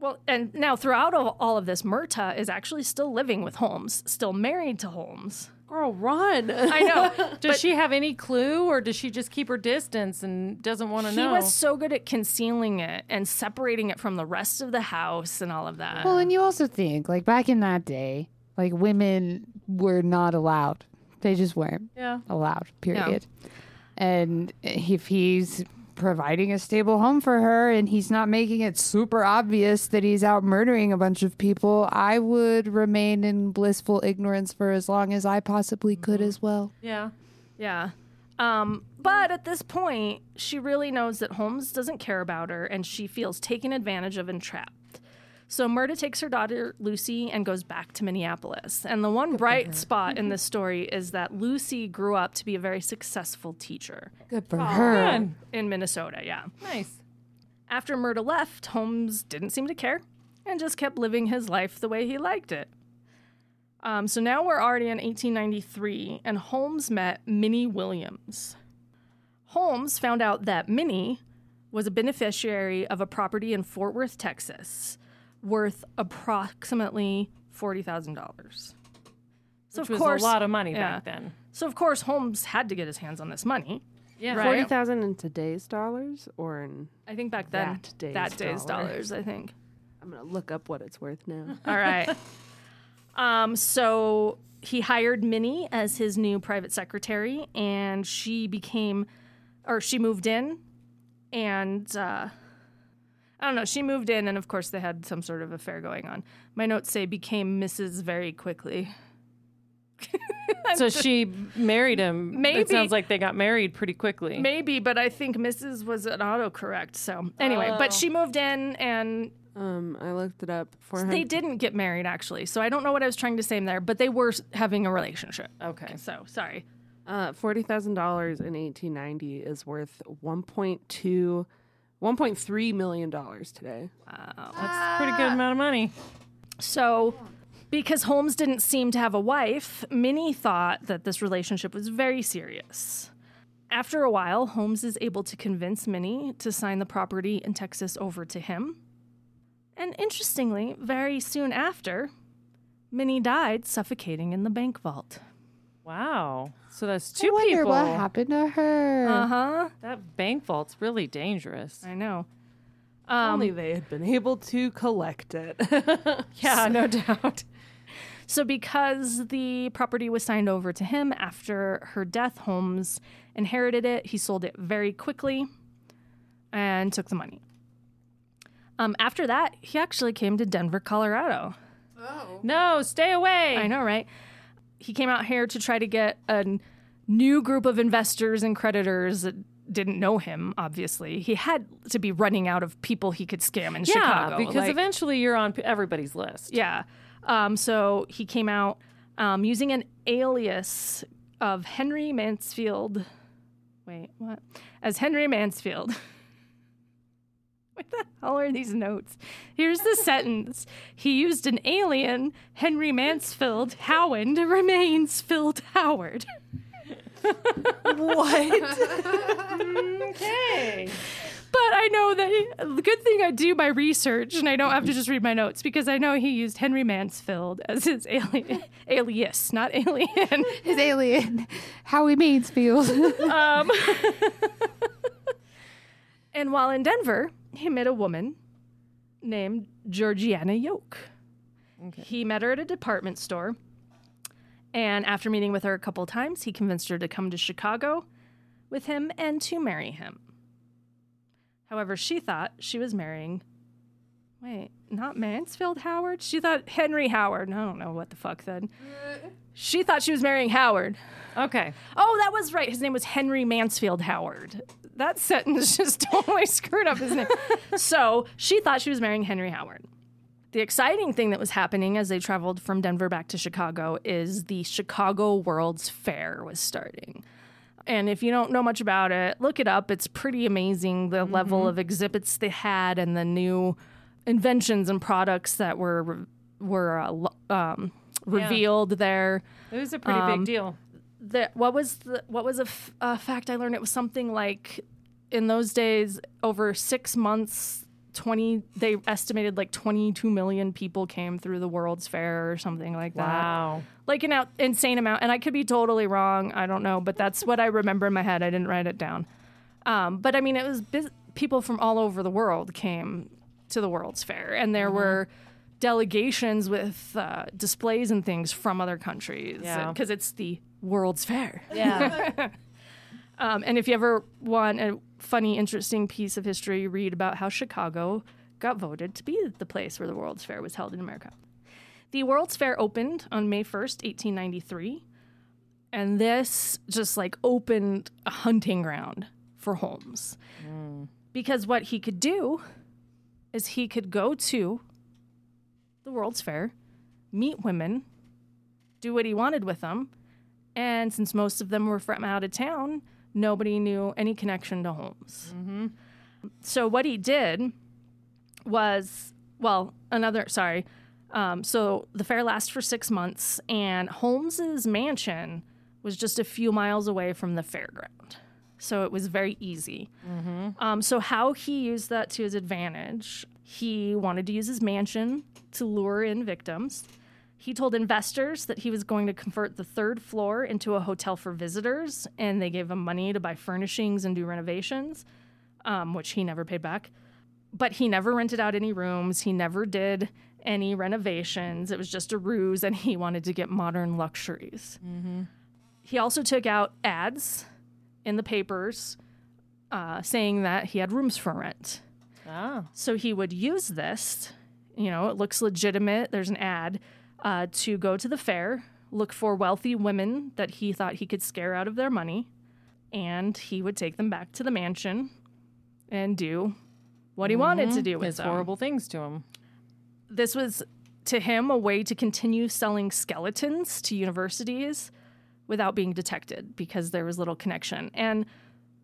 Well, and now throughout all, of this, Myrta is actually still living with Holmes, still married to Holmes. Girl, run. I know. <laughs> Does she have any clue or does she just keep her distance and doesn't want to know? he know? was so good at concealing it and separating it from the rest of the house and all of that. Well, and you also think, like, back in that day, like, women were not allowed. They just weren't yeah. allowed, period. And if he's providing a stable home for her and he's not making it super obvious that he's out murdering a bunch of people, I would remain in blissful ignorance for as long as I possibly could as well. Yeah. Yeah. Um, but at this point, she really knows that Holmes doesn't care about her and she feels taken advantage of and trapped. So Myrta takes her daughter Lucy and goes back to Minneapolis. And the one bright spot in this story is that Lucy grew up to be a very successful teacher Good for her. Good. in Minnesota, yeah. Nice. After Myrta left, Holmes didn't seem to care and just kept living his life the way he liked it. Um, so now we're already in 1893, and Holmes met Minnie Williams. Holmes found out that Minnie was a beneficiary of a property in Fort Worth, Texas, worth approximately $40,000. So, Which of was course, a lot of money yeah. back then. So, of course, Holmes had to get his hands on this money. Yeah. Right. Forty thousand in today's dollars, or in I think back then, That day's that day's dollar. dollars, I think. I'm gonna look up what it's worth now. <laughs> All right. um, so he hired Minnie as his new private secretary, and she became, or she moved in, and uh, I don't know. She moved in, and of course they had some sort of affair going on. My notes say became Mrs. very quickly. <laughs> So she married him. Maybe. It sounds like they got married pretty quickly. Maybe, but I think Mrs. was an autocorrect. So anyway, Oh. but she moved in, and Um, I looked it up for him. they didn't get married actually. So I don't know what I was trying to say there, but they were having a relationship. Okay. So sorry. Uh, forty thousand dollars in eighteen ninety is worth 1.2, 1.3 million dollars today. That's a pretty good amount of money. So, because Holmes didn't seem to have a wife, Minnie thought that this relationship was very serious. After a while, Holmes is able to convince Minnie to sign the property in Texas over to him. And interestingly, very soon after, Minnie died suffocating in the bank vault. Wow. So that's two I two wonder people. what happened to her. Uh huh. That bank vault's really dangerous. I know. Only they had been able to collect it. <laughs> Yeah, no doubt. So, because the property was signed over to him after her death, Holmes inherited it. He sold it very quickly and took the money. Um, after that, he actually came to Denver, Colorado. Oh. No, stay away. I know, right? He came out here to try to get a new group of investors and creditors that didn't know him, obviously. He had to be running out of people he could scam in Yeah, Chicago. because like- eventually you're on everybody's list. yeah. Um, so he came out um, using an alias of Henry Mansfield. Wait, what? As Henry Mansfield. <laughs> <laughs> what the hell are these notes? Here's the sentence. He used an alien, Henry Mansfield Howard, remains Phil Howard. What? okay. But I know that the good thing I do my research and I don't have to just read my notes because I know he used Henry Mansfield as his alien, alias, not alien. His alien, Howie Mansfield. Um, <laughs> and while in Denver, he met a woman named Georgiana Yoke. He met her at a department store. And after meeting with her a couple times, he convinced her to come to Chicago with him and to marry him. However, she thought she was marrying. Wait, not Mansfield Howard? She thought Henry Howard. I don't know what the fuck then. She thought she was marrying Howard. Okay. Oh, that was right. His name was Henry Mansfield Howard. That sentence <laughs> just totally screwed up his name. <laughs> so she thought she was marrying Henry Howard. The exciting thing that was happening as they traveled from Denver back to Chicago is the Chicago World's Fair was starting. And if you don't know much about it, look it up. It's pretty amazing the level of exhibits they had and the new inventions and products that were were uh, um, revealed there It was a pretty Um, big deal. The what was the what was a, f- a fact I learned? It was something like in those days, over six months, twenty they estimated like twenty two million people came through the World's Fair or something like that. Wow. Like an out, insane amount, and I could be totally wrong. I don't know, but that's what I remember in my head. I didn't write it down. Um, but I mean, it was bus- people from all over the world came to the World's Fair, and there were delegations with uh, displays and things from other countries Yeah. because it's the World's Fair. Yeah. <laughs> Um, and if you ever want a funny, interesting piece of history, read about how Chicago got voted to be the place where the World's Fair was held in America. The World's Fair opened on May 1st, 1893. And this just like opened a hunting ground for Holmes. Because what he could do is he could go to the World's Fair, meet women, do what he wanted with them, and since most of them were from out of town, nobody knew any connection to Holmes. So what he did was, well, another, sorry. Um, so the fair lasted for six months, and Holmes's mansion was just a few miles away from the fairground. So it was very easy. Um, so how he used that to his advantage, he wanted to use his mansion to lure in victims. He told investors that he was going to convert the third floor into a hotel for visitors, and they gave him money to buy furnishings and do renovations, um, which he never paid back. But he never rented out any rooms. He never did any renovations. It was just a ruse, and he wanted to get modern luxuries. He also took out ads in the papers uh, saying that he had rooms for rent. Ah. So he would use this, you know, it looks legitimate. There's an ad uh, to go to the fair, look for wealthy women that he thought he could scare out of their money, and he would take them back to the mansion and do what he wanted to do with It's them. horrible things to him. This was to him a way to continue selling skeletons to universities without being detected because there was little connection. And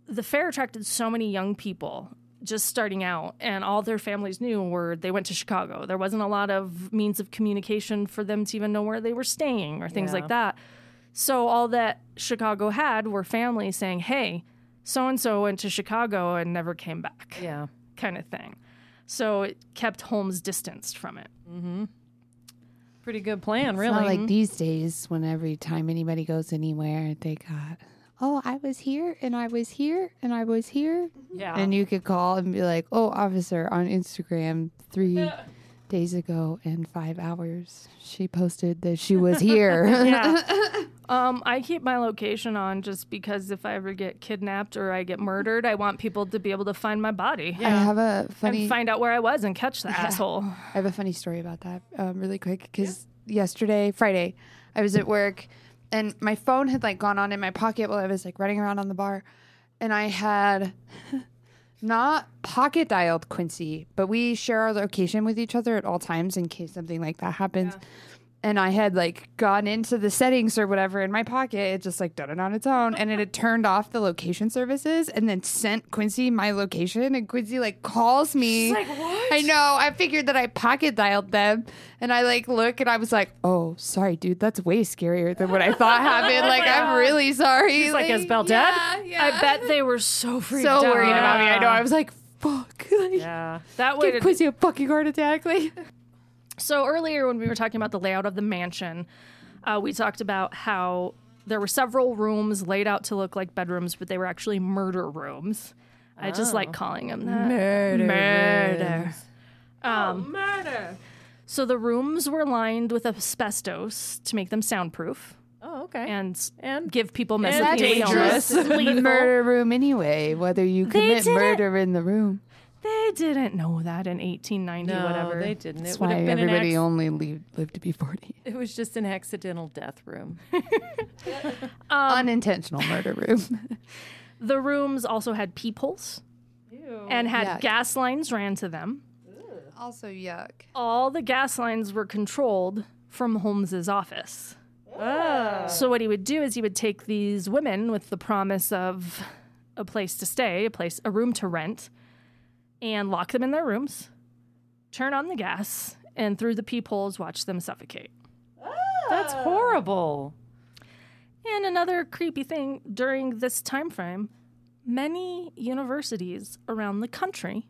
the fair attracted so many young people just starting out, and all their families knew were they went to Chicago. There wasn't a lot of means of communication for them to even know where they were staying or things Yeah. like that. So all that Chicago had were families saying, "Hey, so and so went to Chicago and never came back," Yeah. kind of thing. So it kept Holmes distanced from it. Mm-hmm. Pretty good plan, It's really. not like these days when every time anybody goes anywhere, they got, oh, I was here and I was here and I was here. yeah. And you could call and be like, oh, officer on Instagram three <laughs> days ago and five hours. She posted that she was <laughs> here. Yeah. <laughs> um, I keep my location on just because if I ever get kidnapped or I get murdered, I want people to be able to find my body. Yeah. I have a funny And find out where I was and catch the asshole. I have a funny story about that, um, really quick. Because yesterday, Friday, I was at work, and my phone had like gone on in my pocket while I was like running around on the bar, and I had <laughs> not pocket dialed Quincy, but we share our location with each other at all times in case something like that happens. And I had like gone into the settings or whatever in my pocket. It just like done it on its own, and it had turned off the location services, and then sent Quincy my location. And Quincy like calls me. like, what? I know. I figured that I pocket dialed them, and I like look, and I was like, "Oh, sorry, dude. That's way scarier than what I thought <laughs> happened. Like, I'm really sorry." He's like, "Is Belle yeah, dead?" Yeah. I bet they were so freaked so out. worried about me. I know. I was like, "Fuck." <laughs> Like, yeah. That way. Give Quincy a fucking heart attack. Like, So earlier, when we were talking about the layout of the mansion, uh, we talked about how there were several rooms laid out to look like bedrooms, but they were actually murder rooms. I just like calling them that. Murder. Murder. Um, Murder. So the rooms were lined with asbestos to make them soundproof. Oh, Okay. and And give people And messages. dangerous. Just murder room anyway, whether you commit did it. murder in the room. They didn't know that in 1890, no, whatever. they didn't. That's it would why have been an everybody acc- only leave, lived to be 40. It was just an accidental death room. <laughs> Um, Unintentional murder room. <laughs> The rooms also had peepholes and had Yuck. gas lines ran to them. also yuck. All the gas lines were controlled from Holmes's office. Oh. So what he would do is he would take these women with the promise of a place to stay, a place, a room to rent, and lock them in their rooms, turn on the gas, and through the peepholes watch them suffocate. That's horrible. And another creepy thing during this time frame, many universities around the country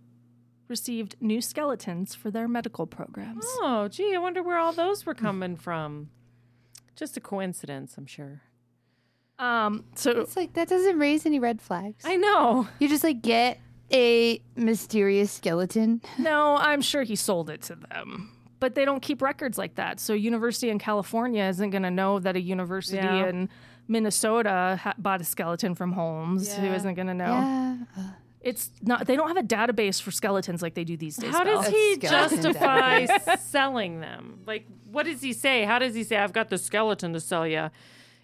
received new skeletons for their medical programs. Oh, gee, I wonder where all those were coming from. Just a coincidence, I'm sure. Um, so It's like, that doesn't raise any red flags. I know. You just like get a mysterious skeleton. <laughs> no, I'm sure he sold it to them. But they don't keep records like that. So university in California isn't going to know that a university Yeah. in Minnesota ha- bought a skeleton from Holmes. Who Yeah. isn't going to know? Yeah. It's not. They don't have a database for skeletons like they do these days. How does Belle. he justify <laughs> selling them? Like, what does he say? How does he say, I've got the skeleton to sell you?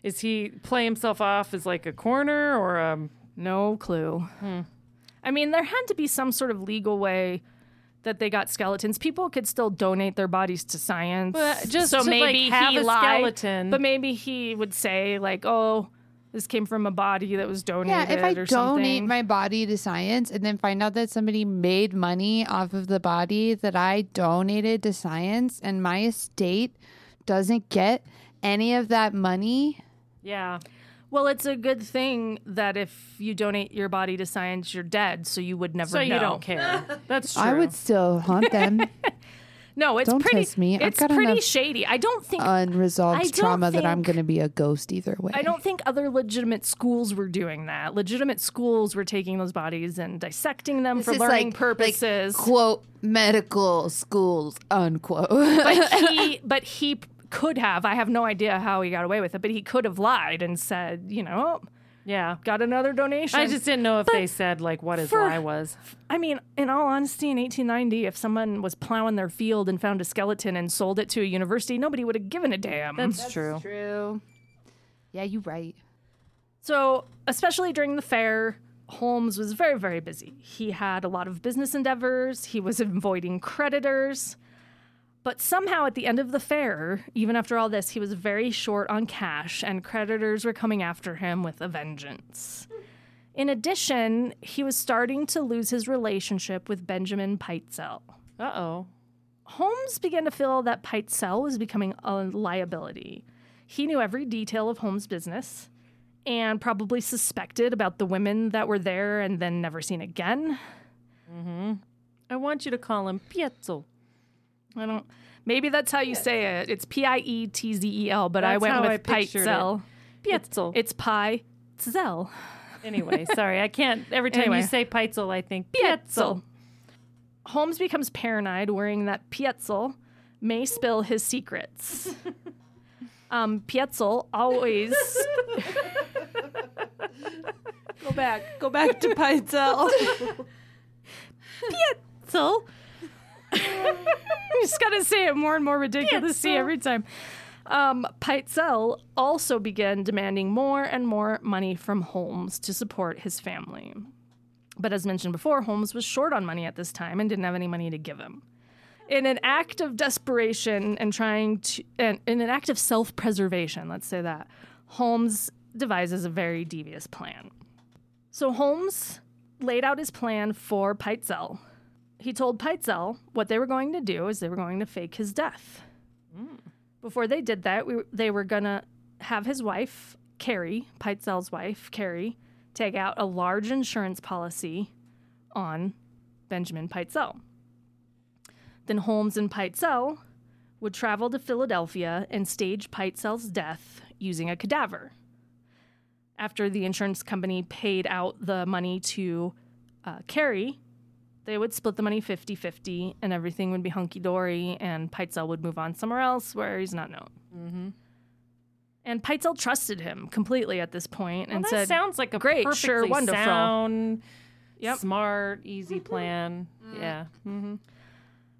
Is he play himself off as like a corner or a. No clue. Hmm. I mean, there had to be some sort of legal way that they got skeletons. People could still donate their bodies to science. But just so to, like, maybe have he a lied, skeleton. But maybe he would say like, "Oh, this came from a body that was donated." Yeah, if I or donate something. my body to science and then find out that somebody made money off of the body that I donated to science and my estate doesn't get any of that money, Yeah. Well, it's a good thing that if you donate your body to science, you're dead, so you would never So know. you don't care. <laughs> That's true. I would still haunt them. <laughs> No, it's Don't pretty. test me. I've It's got pretty shady. I don't think. Unresolved don't trauma that I'm going to be a ghost either way. I don't think other legitimate schools were doing that. Legitimate schools were taking those bodies and dissecting them for is learning like- purposes. quote medical schools unquote. but he, <laughs> but he p- could have. I have no idea how he got away with it, but he could have lied and said, you know, yeah. got another donation. I just didn't know if they said like what his for- lie was. I mean, in all honesty, in 1890, if someone was plowing their field and found a skeleton and sold it to a university, nobody would have given a damn. That's, true. True. Yeah, you're right. So, especially during the fair, Holmes was very, very busy. He had a lot of business endeavors, he was <laughs> avoiding creditors. But somehow at the end of the fair, even after all this, he was very short on cash and creditors were coming after him with a vengeance. In addition, he was starting to lose his relationship with Benjamin Peitzel. Uh oh. Holmes began to feel that Peitzel was becoming a liability. He knew every detail of Holmes' business and probably suspected about the women that were there and then never seen again. Mm-hmm. I want you to call him Pietzel. I don't. Maybe that's how you say it. It's P I E T Z E L, but I That's went how with pictured Peitzel. Pietzel. It's Pi Zel. anyway, <laughs> sorry. I can't. Every time Anyway. you say Peitzel, I think Pietzel. Pietzel. Holmes becomes paranoid, worrying that Pietzel may spill his secrets. <laughs> um, Pietzel always. <laughs> Go back. Go back to Paitel. Pietzel. You <laughs> just gotta say it more and more ridiculous every time. Um, Peitzel also began demanding more and more money from Holmes to support his family. But as mentioned before, Holmes was short on money at this time and didn't have any money to give him. In an act of desperation and trying to, and in an act of self preservation, let's say that, Holmes devises a very devious plan. So Holmes laid out his plan for Peitzel. He told Peitzel what they were going to do is they were going to fake his death. Before they did that, we, they were going to have his wife, Carrie, Peitzel's wife, Carrie, take out a large insurance policy on Benjamin Peitzel. Then Holmes and Peitzel would travel to Philadelphia and stage Peitzel's death using a cadaver. After the insurance company paid out the money to uh, Carrie, they would split the money 50 50 and everything would be hunky dory, and Peitzel would move on somewhere else where he's not known. Mm-hmm. And Pitezel trusted him completely at this point Well, and that said, sounds like a "Great, perfectly sure, wonderful." sound, Yep. smart, easy mm-hmm. plan. Mm. Yeah. Mm-hmm.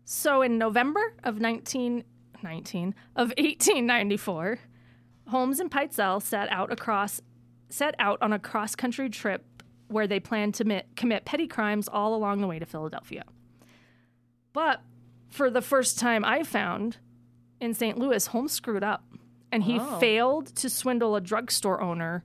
So in November of 1919 of 1894, Holmes and Pitezel set out across set out on a cross-country trip where they planned to commit, commit petty crimes all along the way to Philadelphia. But for the first time I found in St. Louis, Holmes screwed up and he Oh. failed to swindle a drugstore owner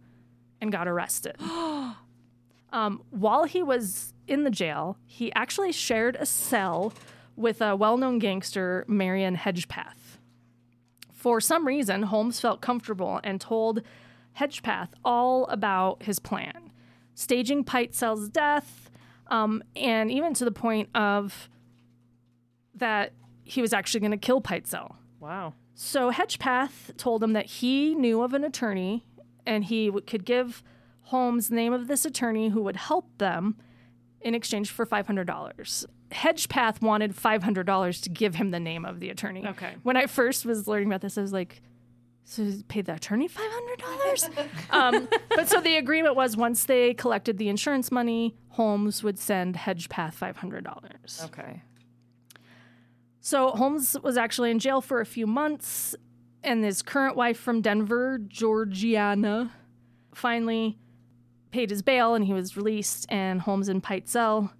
and got arrested. <gasps> um, while he was in the jail, he actually shared a cell with a well known gangster, Marion Hedgepeth. For some reason, Holmes felt comfortable and told Hedgepeth all about his plan, staging Pitezel's death, um, and even to the point of that he was actually going to kill Pitezel. Wow. So Hedgepeth told him that he knew of an attorney and he w- could give Holmes the name of this attorney who would help them in exchange for $500. Hedgepeth wanted $500 to give him the name of the attorney. Okay. When I first was learning about this, I was like, so he paid the attorney $500? <laughs> um, but so the agreement was once they collected the insurance money, Holmes would send Hedgepeth $500. Okay. So Holmes was actually in jail for a few months, and his current wife from Denver, Georgiana, finally paid his bail and he was released, and Holmes and Pitezel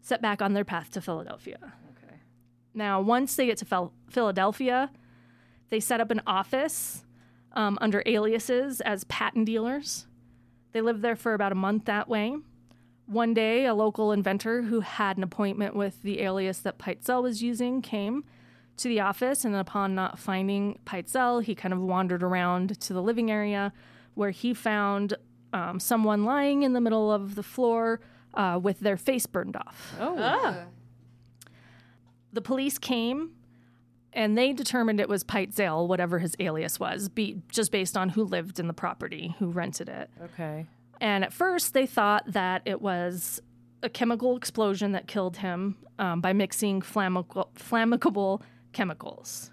set back on their path to Philadelphia. Okay. Now, once they get to Phil- Philadelphia, they set up an office um, under aliases as patent dealers. They lived there for about a month that way. One day, a local inventor who had an appointment with the alias that Pitezel was using came to the office, and upon not finding Pitezel, he kind of wandered around to the living area where he found um, someone lying in the middle of the floor uh, with their face burned off. Oh. The police came and they determined it was Pitezel, whatever his alias was, be, just based on who lived in the property, who rented it. Okay. And at first, they thought that it was a chemical explosion that killed him um, by mixing flammable, flammable chemicals.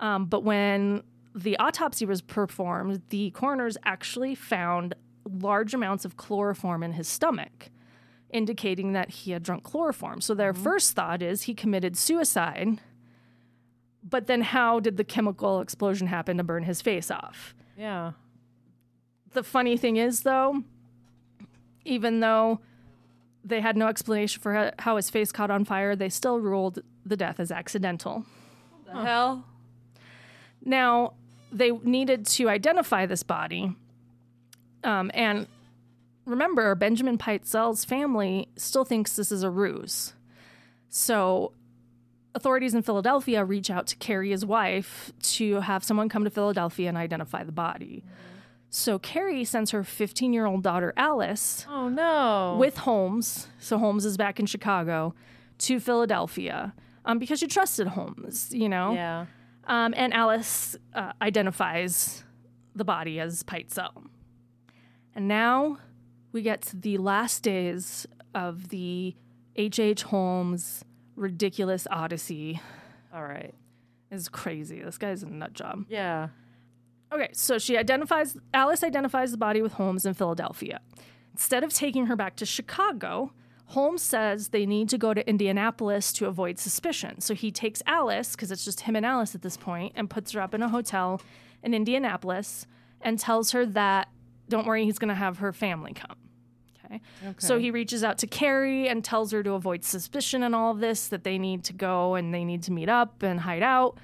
Um, but when the autopsy was performed, the coroners actually found large amounts of chloroform in his stomach, indicating that he had drunk chloroform. So their first thought is he committed suicide. But then, how did the chemical explosion happen to burn his face off? Yeah. the funny thing is though even though they had no explanation for how his face caught on fire they still ruled the death as accidental The hell? now they needed to identify this body um, and remember benjamin pitezel's family still thinks this is a ruse so authorities in philadelphia reach out to carrie his wife to have someone come to philadelphia and identify the body so carrie sends her 15 year old daughter alice Oh no. with Holmes. So Holmes is back in Chicago to Philadelphia um, because she trusted Holmes, you know? yeah. Um, and Alice uh, identifies the body as Pitezel. And now we get to the last days of the H.H. H. Holmes ridiculous odyssey. All right. It's crazy. This guy's a nut job. Yeah. Okay, so she identifies Alice identifies the body with Holmes in Philadelphia. Instead of taking her back to Chicago, Holmes says they need to go to Indianapolis to avoid suspicion. So he takes Alice, because it's just him and Alice at this point, and puts her up in a hotel in Indianapolis and tells her that, don't worry, he's going to have her family come. Okay. So he reaches out to Carrie and tells her to avoid suspicion and all of this, that they need to go and they need to meet up and hide out.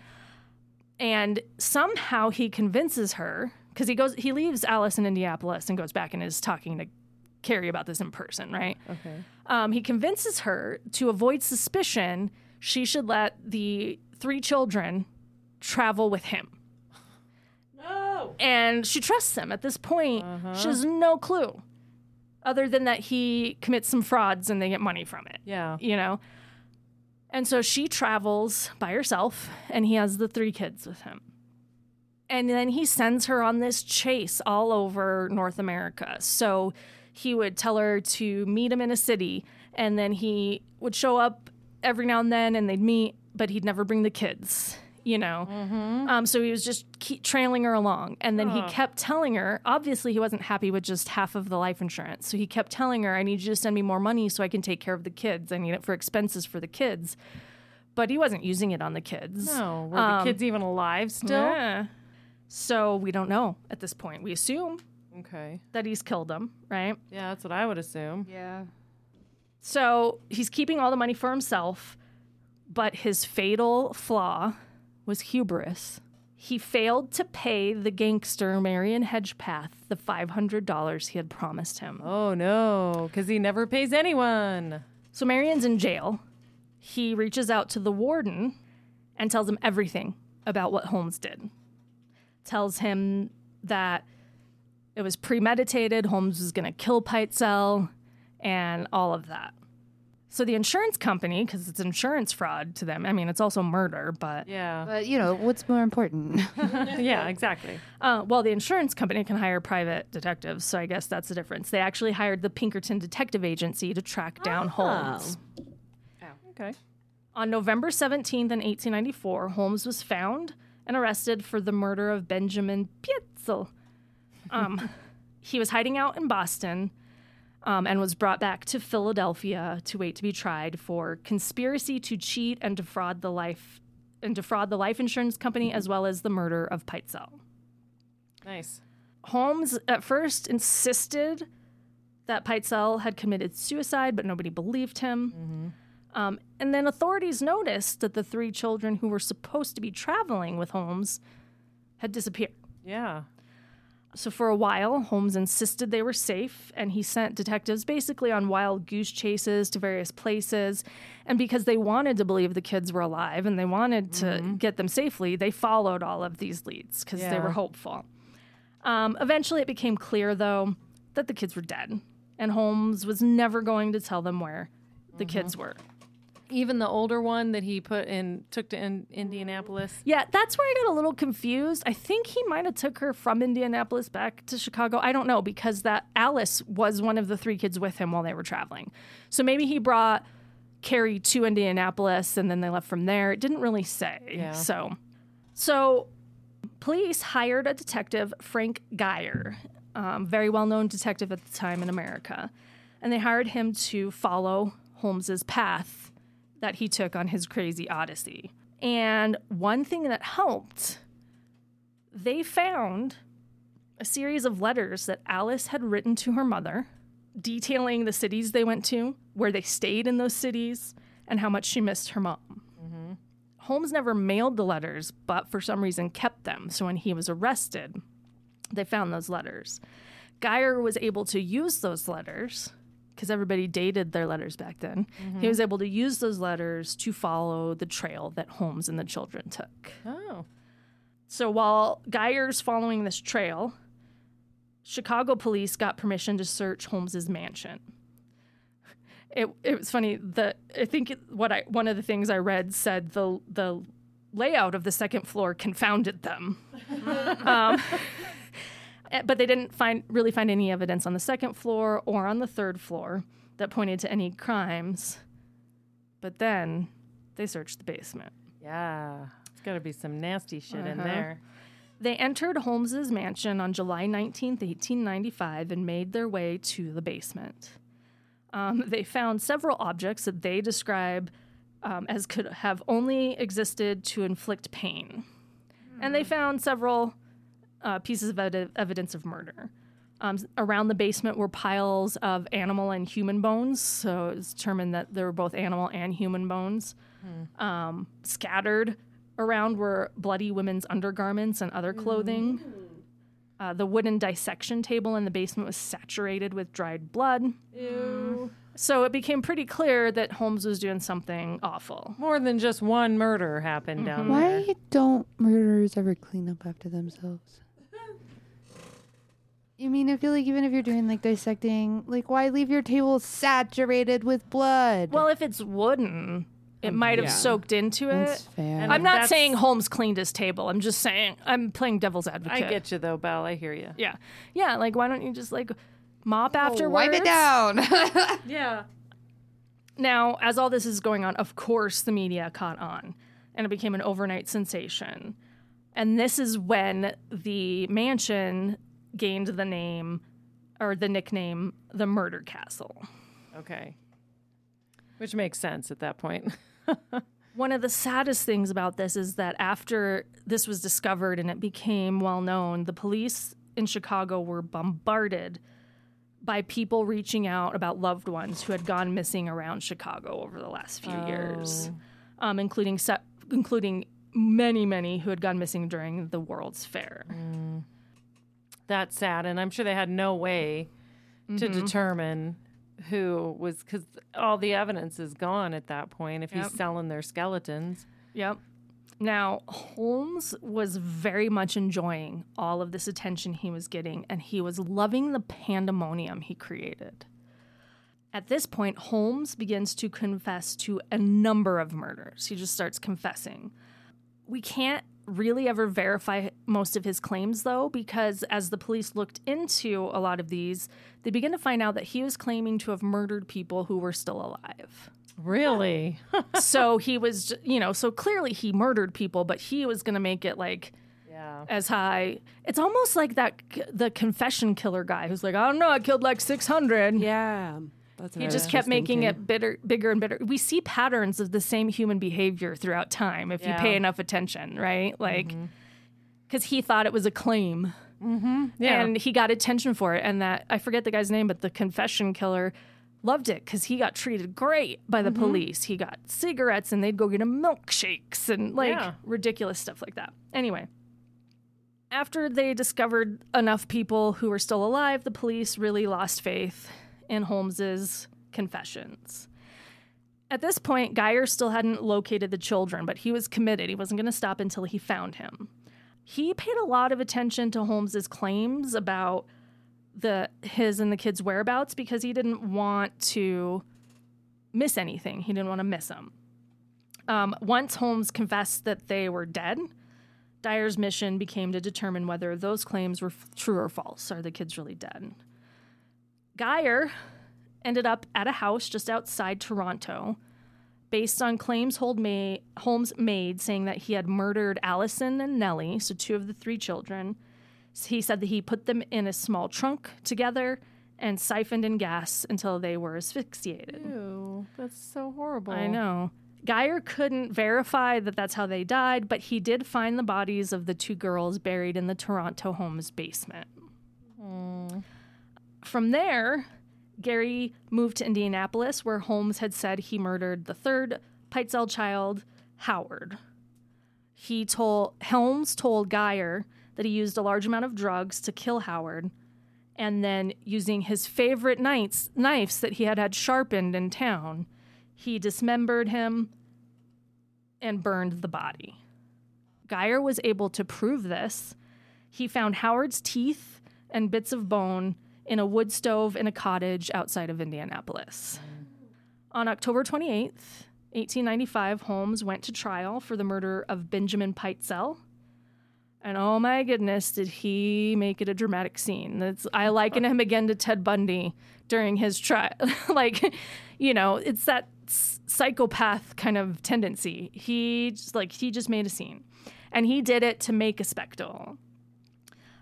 And somehow he convinces her because he goes, he leaves Alice in Indianapolis and goes back and is talking to Carrie about this in person, right? Okay. Um, he convinces her to avoid suspicion, she should let the three children travel with him. No. And she trusts him at this point. She has no clue other than that he commits some frauds and they get money from it Yeah. you know? And so she travels by herself, and he has the three kids with him. And then he sends her on this chase all over North America. So he would tell her to meet him in a city, and then he would show up every now and then and they'd meet, but he'd never bring the kids. You know. Um, so he was just keep trailing her along. And then he kept telling her, obviously, he wasn't happy with just half of the life insurance. So he kept telling her, I need you to send me more money so I can take care of the kids. I need it for expenses for the kids. But he wasn't using it on the kids. No, were the kids even alive still? Yeah. So we don't know at this point. We assume Okay. that he's killed them, right? Yeah, that's what I would assume. Yeah. So he's keeping all the money for himself, but his fatal flaw was hubris. He failed to pay the gangster Marion Hedgepeth the $500 he had promised him. Oh no, because he never pays anyone. So Marion's in jail. He reaches out to the warden and tells him everything about what Holmes did. Tells him that it was premeditated, Holmes was going to kill Pitezel, and all of that. So the insurance company, because it's insurance fraud to them, I mean, it's also murder, but Yeah. But you know what's more important? <laughs> <laughs> yeah, exactly. uh, well, the insurance company can hire private detectives, so I guess that's the difference. They actually hired the Pinkerton Detective Agency to track down Holmes. Oh, okay. On November 17th in 1894, Holmes was found and arrested for the murder of Benjamin Pitezel. Um, <laughs> he was hiding out in Boston um, and was brought back to Philadelphia to wait to be tried for conspiracy to cheat and defraud the life and defraud the life insurance company as well as the murder of Pitezel. Nice. Holmes at first insisted that Pitezel had committed suicide, but nobody believed him. Um, and then authorities noticed that the three children who were supposed to be traveling with Holmes had disappeared. Yeah. So for a while, Holmes insisted they were safe, and he sent detectives basically on wild goose chases to various places. And because they wanted to believe the kids were alive and they wanted to get them safely, they followed all of these leads because they were hopeful. Um, eventually, it became clear, though, that the kids were dead, and Holmes was never going to tell them where the kids were. Even the older one that he put in took to in Indianapolis. Yeah, that's where I got a little confused. I think he might have took her from Indianapolis back to Chicago. I don't know because that Alice was one of the three kids with him while they were traveling. So maybe he brought Carrie to Indianapolis and then they left from there. It didn't really say. Yeah. So so police hired a detective, Frank Geyer, um, very well-known detective at the time in America. And they hired him to follow Holmes's path that he took on his crazy odyssey. And one thing that helped, they found a series of letters that Alice had written to her mother, detailing the cities they went to, where they stayed in those cities, and how much she missed her mom. Mm-hmm. Holmes never mailed the letters, but for some reason kept them. So when he was arrested, they found those letters. Geyer was able to use those letters because everybody dated their letters back then. He was able to use those letters to follow the trail that Holmes and the children took. Oh. So while Geyer's following this trail, Chicago police got permission to search Holmes's mansion. It, it was funny. The I think what I one of the things I read said the the layout of the second floor confounded them. <laughs> um, but they didn't find really find any evidence on the second floor or on the third floor that pointed to any crimes. But then they searched the basement. Yeah. It's got to be some nasty shit in Uh-huh. there. They entered Holmes's mansion on July 19th, 1895, and made their way to the basement. Um, they found several objects that they describe um, as could have only existed to inflict pain. And they found several uh, pieces of ed- evidence of murder. Um, around the basement were piles of animal and human bones, so it was determined that there were both animal and human bones. Um, scattered around were bloody women's undergarments and other clothing. Uh, the wooden dissection table in the basement was saturated with dried blood. Ew. So it became pretty clear that Holmes was doing something awful. More than just one murder happened down there. Why don't murderers ever clean up after themselves? You mean I feel like even if you're doing like dissecting, like why leave your table saturated with blood? Well, if it's wooden, it oh, might have yeah. soaked into that's it. fair. And I'm not That's- saying Holmes cleaned his table. I'm just saying I'm playing devil's advocate. I get you though, Belle. I hear you. Yeah, yeah. Like, why don't you just like mop oh, afterwards? Wipe it down. <laughs> Yeah. Now, as all this is going on, of course, the media caught on. and it became an overnight sensation. And this is when the mansion gained the name or the nickname the Murder Castle. Okay. Which makes sense at that point. <laughs> One of the saddest things about this is that after this was discovered and it became well known, the police in Chicago were bombarded by people reaching out about loved ones who had gone missing around Chicago over the last few years, um, including se- including many, many who had gone missing during the World's Fair. That's sad. And I'm sure they had no way to Mm-hmm. determine who was, because all the evidence is gone at that point if Yep. he's selling their skeletons. Yep. Now, Holmes was very much enjoying all of this attention he was getting, and he was loving the pandemonium he created. At this point, Holmes begins to confess to a number of murders. He just starts confessing. We can't really ever verify most of his claims, though, because as the police looked into a lot of these, they began to find out that he was claiming to have murdered people who were still alive Really? <laughs> so he was, you know, so clearly he murdered people, but he was going to make it like yeah. as high. It's almost like that the confession killer guy who's like, I don't know, I killed like 600. Yeah. That's He just kept making thinking. it bitter, bigger and bigger. We see patterns of the same human behavior throughout time if you pay enough attention, right? Like, because he thought it was a claim Yeah. and he got attention for it. And that I forget the guy's name, but the confession killer loved it because he got treated great by the police. He got cigarettes and they'd go get him milkshakes and like Yeah. ridiculous stuff like that. Anyway, after they discovered enough people who were still alive, the police really lost faith in Holmes's confessions. At this point, Geyer still hadn't located the children, but he was committed. He wasn't going to stop until he found him he paid a lot of attention to Holmes's claims about the his and the kids' whereabouts because he didn't want to miss anything. He didn't want to miss them. Um, once Holmes confessed that they were dead, Geyer's mission became to determine whether those claims were f- true or false. Are the kids really dead? Geyer ended up at a house just outside Toronto based on claims Holmes made saying that he had murdered Allison and Nellie, so two of the three children. He said that he put them in a small trunk together and siphoned in gas until they were asphyxiated. Ew, that's so horrible. I know. Geyer couldn't verify that that's how they died, but he did find the bodies of the two girls buried in the Toronto home's basement. Hmm. From there, Geyer moved to Indianapolis, where Holmes had said he murdered the third Pitezel child, Howard. He told Holmes told Geyer that he used a large amount of drugs to kill Howard, and then using his favorite knives, knives that he had had sharpened in town, he dismembered him and burned the body. Geyer was able to prove this. He found Howard's teeth and bits of bone in a wood stove in a cottage outside of Indianapolis. On October 28th, 1895, Holmes went to trial for the murder of Benjamin Pitezel. And oh my goodness, did he make it a dramatic scene? I liken him again to Ted Bundy during his trial. <laughs> like, you know, it's that psychopath kind of tendency. He just like he just made a scene, and he did it to make a spectacle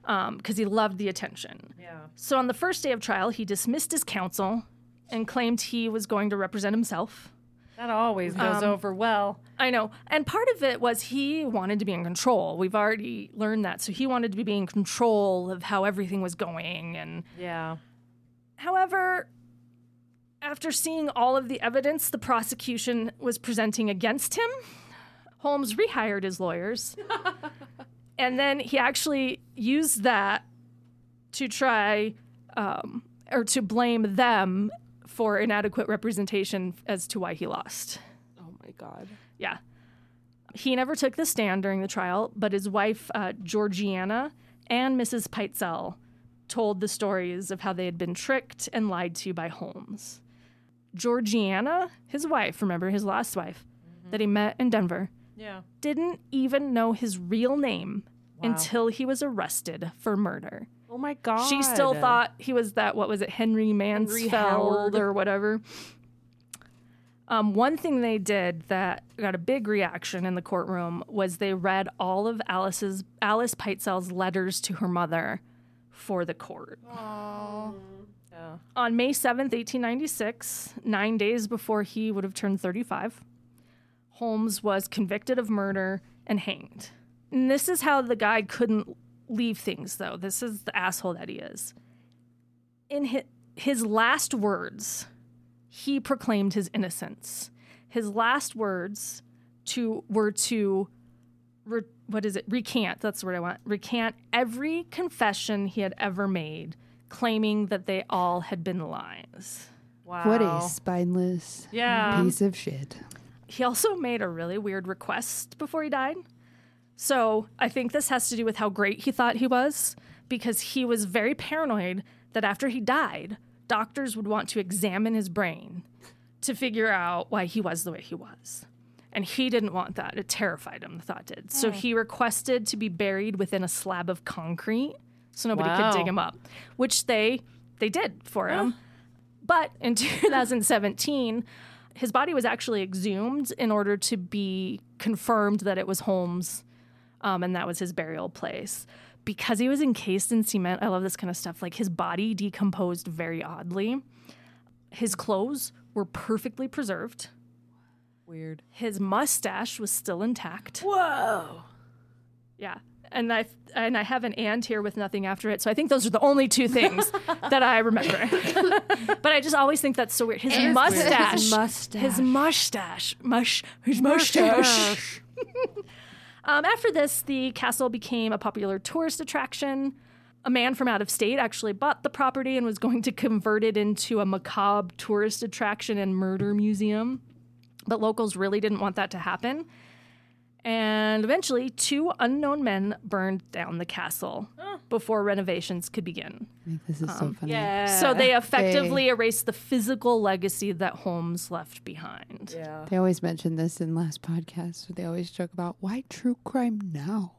Um, because he loved the attention. Yeah. So on the first day of trial, he dismissed his counsel and claimed he was going to represent himself. That always goes um, over well. I know. And part of it was he wanted to be in control. We've already learned that. So he wanted to be in control of how everything was going. And Yeah. however, after seeing all of the evidence the prosecution was presenting against him, Holmes rehired his lawyers. <laughs> and then he actually used that to try um, or to blame them for inadequate representation as to why he lost. Oh my god. Yeah. He never took the stand during the trial, but his wife, uh, Georgiana, and Mrs. Pitezel told the stories of how they had been tricked and lied to by Holmes. Georgiana, his wife, remember his last wife that he met in Denver, Yeah. didn't even know his real name until he was arrested for murder. Oh my god. She still thought he was that, what was it, Henry Mansfield Howard. or whatever. Um, one thing they did that got a big reaction in the courtroom was they read all of Alice's Alice Pitezel's letters to her mother for the court. On May 7th, 1896, nine days before he would have turned 35, Holmes was convicted of murder and hanged. And this is how the guy couldn't leave things, though. This is the asshole that he is. In his, his last words, he proclaimed his innocence. His last words to were to re, what is it? Recant. That's the word I want. Recant every confession he had ever made, claiming that they all had been lies. Wow. What a spineless Yeah. piece of shit. He also <laughs> made a really weird request before he died. So I think this has to do with how great he thought he was, because he was very paranoid that after he died, doctors would want to examine his brain to figure out why he was the way he was. And he didn't want that. It terrified him, the thought did. So oh. he requested to be buried within a slab of concrete so nobody Wow. could dig him up, which they they did for him. <gasps> But in <laughs> 2017, his body was actually exhumed in order to be confirmed that it was Holmes um, and that was his burial place. Because he was encased in cement, I love this kind of stuff. Like his body decomposed very oddly. His clothes were perfectly preserved. Weird. His mustache was still intact. Whoa. Yeah. And I and I have an and here with nothing after it. So I think those are the only two things <laughs> that I remember. <laughs> but I just always think that's so weird. His mustache. His mustache. His mustache. Mush. His mustache. <laughs> um, after this, the castle became a popular tourist attraction. A man from out of state actually bought the property and was going to convert it into a macabre tourist attraction and murder museum. But locals really didn't want that to happen. And eventually, two unknown men burned down the castle before renovations could begin. This is so um, funny. Yeah. So they effectively erased the physical legacy that Holmes left behind. Yeah. They always mention this in last podcasts. They always joke about why true crime now.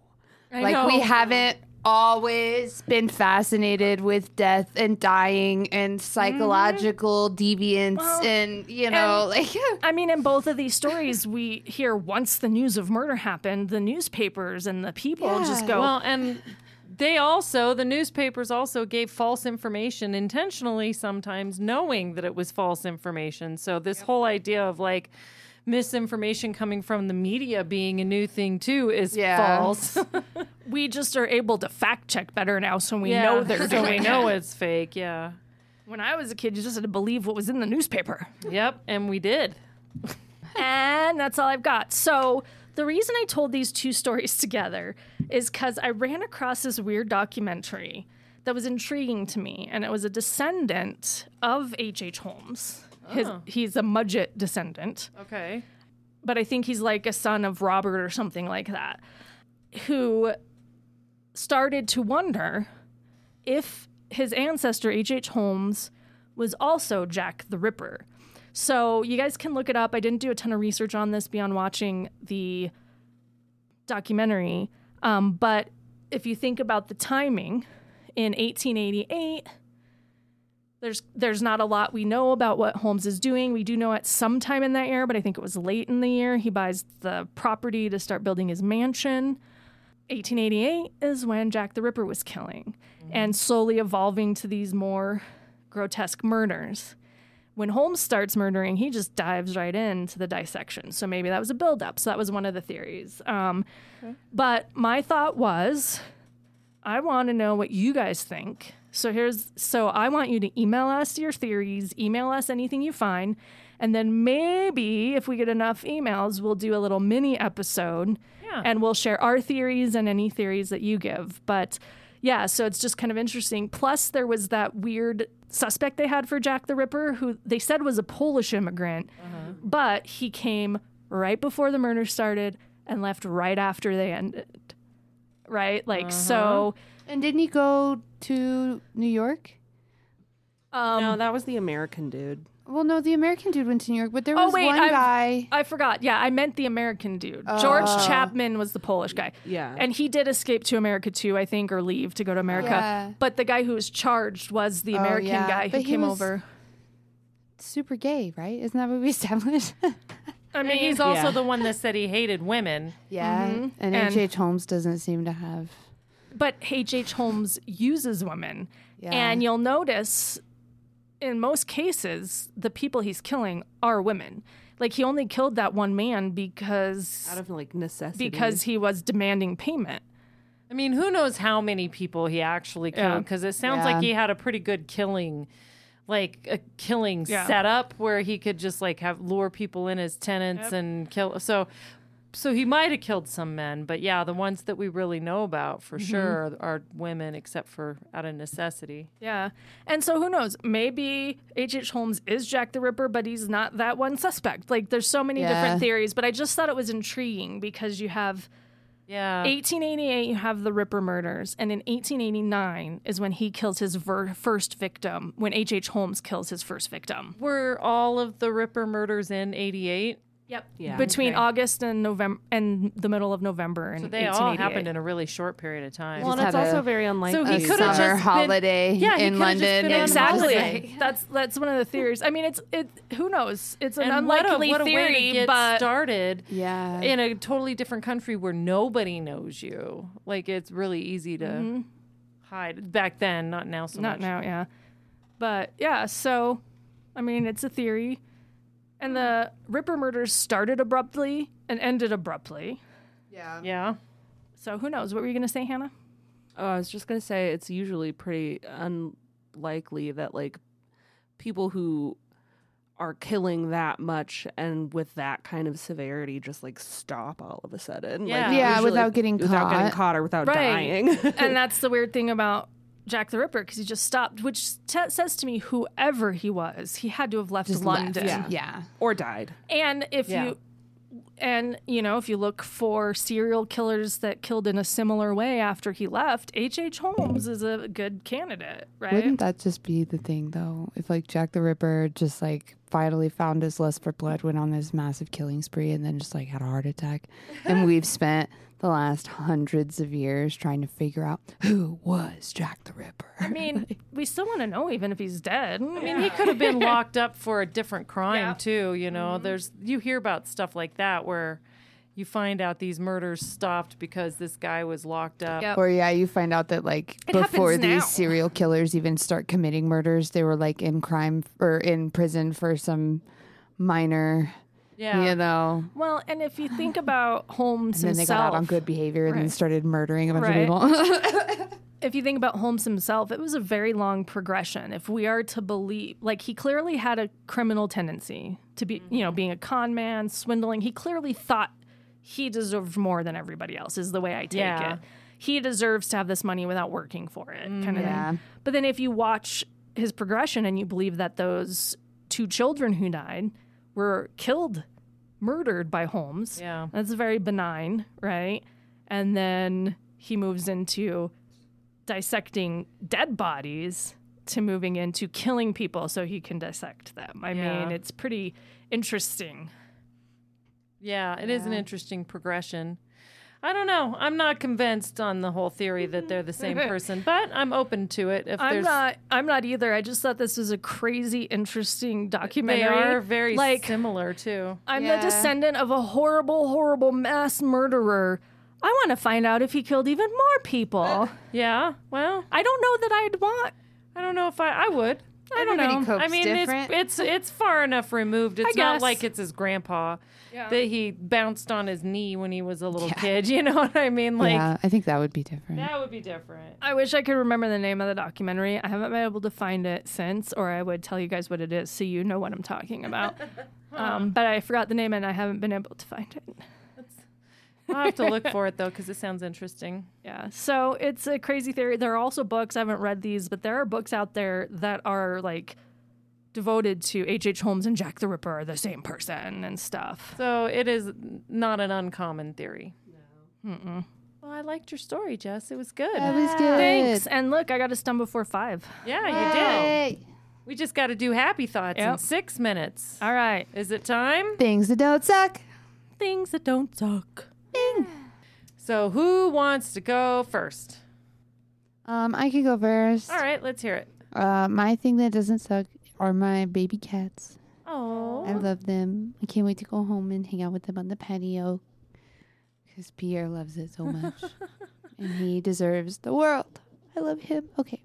I like know. we haven't always been fascinated with death and dying and psychological mm-hmm. deviance Well, and you know <laughs> like I mean, in both of these stories, we hear once the news of murder happened, the newspapers and the people just go, Well, and they also, the newspapers also gave false information intentionally, sometimes knowing that it was false information. So, this whole idea of like misinformation coming from the media being a new thing too is Yeah. false. <laughs> we just are able to fact check better now, so we Yeah, know they're <laughs> so we know it's fake. Yeah. When I was a kid, you just had to believe what was in the newspaper. Yep. And we did. And that's all I've got. So, the reason I told these two stories <laughs> together is because I ran across this weird documentary that was intriguing to me. And it was a descendant of H.H. H. Holmes. His, he's a Mudgett descendant, Okay. but I think he's like a son of Robert or something like that, who started to wonder if his ancestor, H.H. Holmes, was also Jack the Ripper. So you guys can look it up. I didn't do a ton of research on this beyond watching the documentary. Um, but if you think about the timing, in 1888, there's there's not a lot we know about what Holmes is doing. We do know at some time in that year, but I think it was late in the year, he buys the property to start building his mansion. 1888 is when Jack the Ripper was killing and slowly evolving to these more grotesque murders. When Holmes starts murdering, he just dives right into the dissection. So maybe that was a buildup. So that was one of the theories. Um, But my thought was, I want to know what you guys think. So here's so I want you to email us your theories, email us anything you find, and then maybe if we get enough emails, we'll do a little mini episode Yeah. and we'll share our theories and any theories that you give. But yeah, so it's just kind of interesting. Plus there was that weird suspect they had for Jack the Ripper who they said was a Polish immigrant, uh-huh. but he came right before the murder started and left right after they ended. Right? Like so and didn't he go to New York? um no, that was the American dude. Well, no, the American dude went to New York, but there Oh, was wait, one I've- guy. I forgot. Yeah, I meant the American dude. George Chapman was the Polish guy. Yeah. And he did escape to America too, I think, or leave to go to America. Yeah. But the guy who was charged was the Oh, American yeah. guy who But he came was- over. super gay, right? Isn't that what we established? <laughs> I mean, he's also Yeah. the one that <laughs> said he hated women. yeah. Mhm. And And- H. H. Holmes doesn't seem to have. but H.H. Holmes uses women. Yeah. And you'll notice in most cases, the people he's killing are women. Like he only killed that one man because Out of like necessity. because he was demanding payment. I mean, who knows how many people he actually killed? Because it sounds Yeah. like he had a pretty good killing, like a killing Yeah. setup where he could just like have lure people in as tenants and kill. So, so he might have killed some men, but yeah, the ones that we really know about for mm-hmm. sure are women, except for out of necessity. Yeah. And so who knows? Maybe H.H. Holmes is Jack the Ripper, but he's not that one suspect. Like there's so many Yeah. different theories, but I just thought it was intriguing because you have Yeah, 1888 you have the Ripper murders and in 1889 is when he kills his ver- first victim, when H.H. Holmes kills his first victim. were all of the Ripper murders in '88? Yep. Yeah. Between Okay. August and November and the middle of November in So they all happened in a really short period of time. well, and it's also a- very unlikely. So he could've just summer been- holiday Yeah, he in could've just London. been and Exactly. <laughs> That's that's one of the theories. I mean, it's it. Who knows? It's an and what a, unlikely what a theory, way to get but started. Yeah. in a totally different country where nobody knows you. Like it's really easy to hide back then, not now so Mm-hmm. not much. now. Yeah, but yeah. So, I mean, it's a theory, and the Ripper murders started abruptly and ended abruptly. yeah. Yeah. So who knows? What were you going to say, Hannah? Oh, I was just gonna say it's usually pretty unlikely that like people who are killing that much and with that kind of severity just like stop all of a sudden. Yeah. Like, Yeah, usually without getting without getting caught. caught or without Right. dying. <laughs> and that's the weird thing about Jack the Ripper because he just stopped, which t- says to me, whoever he was, he had to have left Just London. left. Yeah. Yeah. or died. And if Yeah. you and you know, if you look for serial killers that killed in a similar way after he left, H. H. Holmes is a good candidate, right? Wouldn't that just be the thing, though? If like Jack the Ripper just like finally found his lust for blood, went on this massive killing spree, and then just like had a heart attack, and <laughs> we've spent the last hundreds of years trying to figure out who was Jack the Ripper. I mean, <laughs> we still want to know even if he's dead. I mean, he could have been <laughs> locked up for a different crime Yeah. too, you know. Mm-hmm. There's you hear about stuff like that where you find out these murders stopped because this guy was locked up. Yep. Or yeah, you find out that like It before these serial killers even start committing murders, they were like in crime or in prison for some minor, Yeah. you know. Well, and if you think about <sighs> Holmes And then they himself, got out on good behavior and then started murdering a bunch Right. of people. <laughs> if you think about Holmes himself, it was a very long progression. If we are to believe, like he clearly had a criminal tendency to be, you know, mm-hmm. being a con man, swindling. He clearly thought he deserved more than everybody else. Is the way I take Yeah. it. He deserves to have this money without working for it, mm, kind of yeah. thing. But then if you watch his progression and you believe that those two children who died were killed, murdered by Holmes, Yeah. that's very benign, right? And then he moves into dissecting dead bodies to moving into killing people so he can dissect them. I Yeah. mean, it's pretty interesting. Yeah, it is an interesting progression. I don't know. I'm not convinced on the whole theory that they're the same mm-hmm. person, but I'm open to it. If I'm there's, not I'm not either. I just thought this was a crazy interesting documentary. they are very like similar too. I'm Yeah. the descendant of a horrible horrible mass murderer. I want to find out if he killed even more people. Uh, yeah. Well, I don't know that I'd want I don't know if I I would. I don't Everybody know. I mean, different. it's it's it's far enough removed. It's not guess. like it's his grandpa Yeah. that he bounced on his knee when he was a little Yeah. kid. <laughs> You know what I mean? Like yeah, I think that would be different. that would be different. I wish I could remember the name of the documentary. I haven't been able to find it since, or I would tell you guys what it is so you know what I'm talking about. <laughs> um, but I forgot the name and I haven't been able to find it. <laughs> I'll have to look for it though because it sounds interesting. Yeah. So it's a crazy theory. There are also books, I haven't read these, but there are books out there that are like devoted to H.H. H. Holmes and Jack the Ripper are the same person and stuff. So it is not an uncommon theory. No. Well, I liked your story, Jess. It was good. That was good. Thanks. And look, I got us done before five. Yeah, you did. We just got to do happy thoughts in six minutes. All right. Is it time? Things that don't suck. Things that don't suck. So who wants to go first? Um, I could go first. All right, let's hear it. Uh, my thing that doesn't suck are my baby cats. Oh, I love them. I can't wait to go home and hang out with them on the patio because Pierre loves it so much. <laughs> and he deserves the world. I love him. Okay.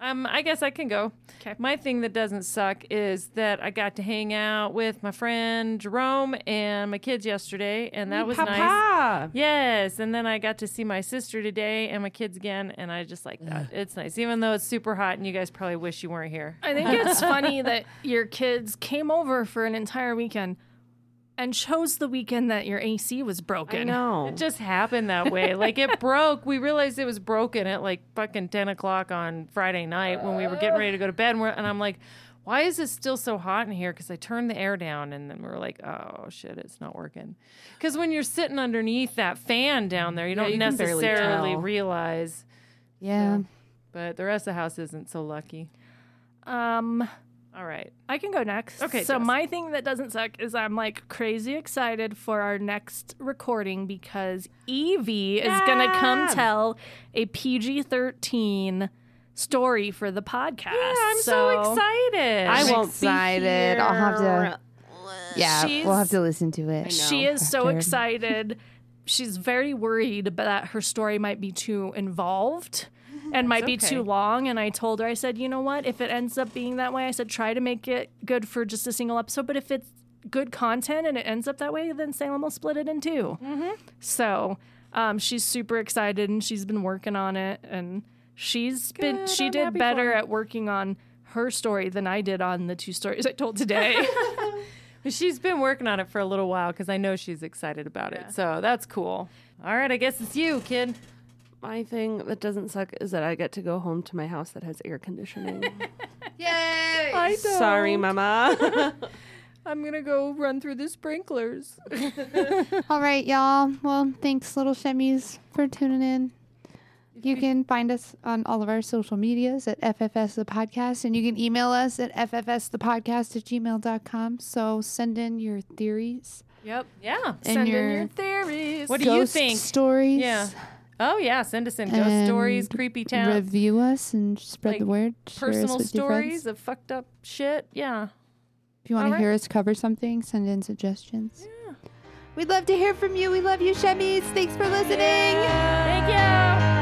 Um, I guess I can go. 'Kay. My thing that doesn't suck is that I got to hang out with my friend Jerome and my kids yesterday, and that was nice. Papa. Yes, and then I got to see my sister today and my kids again, and I just like that. It's nice, even though it's super hot, and you guys probably wish you weren't here. I think it's funny that your kids came over for an entire weekend and chose the weekend that your AC was broken. I know. It just happened that way. <laughs> Like it broke. We realized it was broken at like fucking ten o'clock on Friday night when we were getting ready to go to bed, and, we're, and I'm like. Why is it still so hot in here? Because I turned the air down and then we were like, oh shit, it's not working. Because when you're sitting underneath that fan down there, you don't you necessarily tell. realize. Yeah. But the rest of the house isn't so lucky. Um, All right. I can go next. Okay, So Jess. my thing that doesn't suck is I'm like crazy excited for our next recording because Evie is gonna come tell a PG-13 story for the podcast. Yeah, I'm so, excited. I I'm won't excited. Be I'll have to- here. <sighs> Yeah. She's- we'll have to listen to it. She is so after. excited. She's very worried that her story might be too involved and might be okay. too long. And I told her, I said, you know what? If it ends up being that way, I said, try to make it good for just a single episode. But if it's good content and it ends up that way, then Salem will split it in 2 So um, she's super excited and she's been working on it. And she's been, she I'm did better at working on her story than I did on the two stories I told today. <laughs> <laughs> She's been working on it for a little while because I know she's excited about it. So that's cool. All right, I guess it's you, kid. My thing that doesn't suck is that I get to go home to my house that has air conditioning. <laughs> Yay! I Sorry, Mama. <laughs> I'm gonna go run through the sprinklers. <laughs> All right, y'all. Well, thanks, little shemmies, for tuning in. You can find us on all of our social medias at FFS the Podcast, and you can email us at ffsthepodcast at gmail.com. So send in your theories Yep. Yeah. and Send your, in your theories. What do you think? stories. Yeah. Oh yeah, send us in ghost And stories, creepy town, Review us and spread the word. Share personal with your friends. stories of fucked up shit. Yeah. If you want All to hear us cover something, send in suggestions. We'd love to hear from you. We love you, Shemmies. Thanks for listening. Thank you.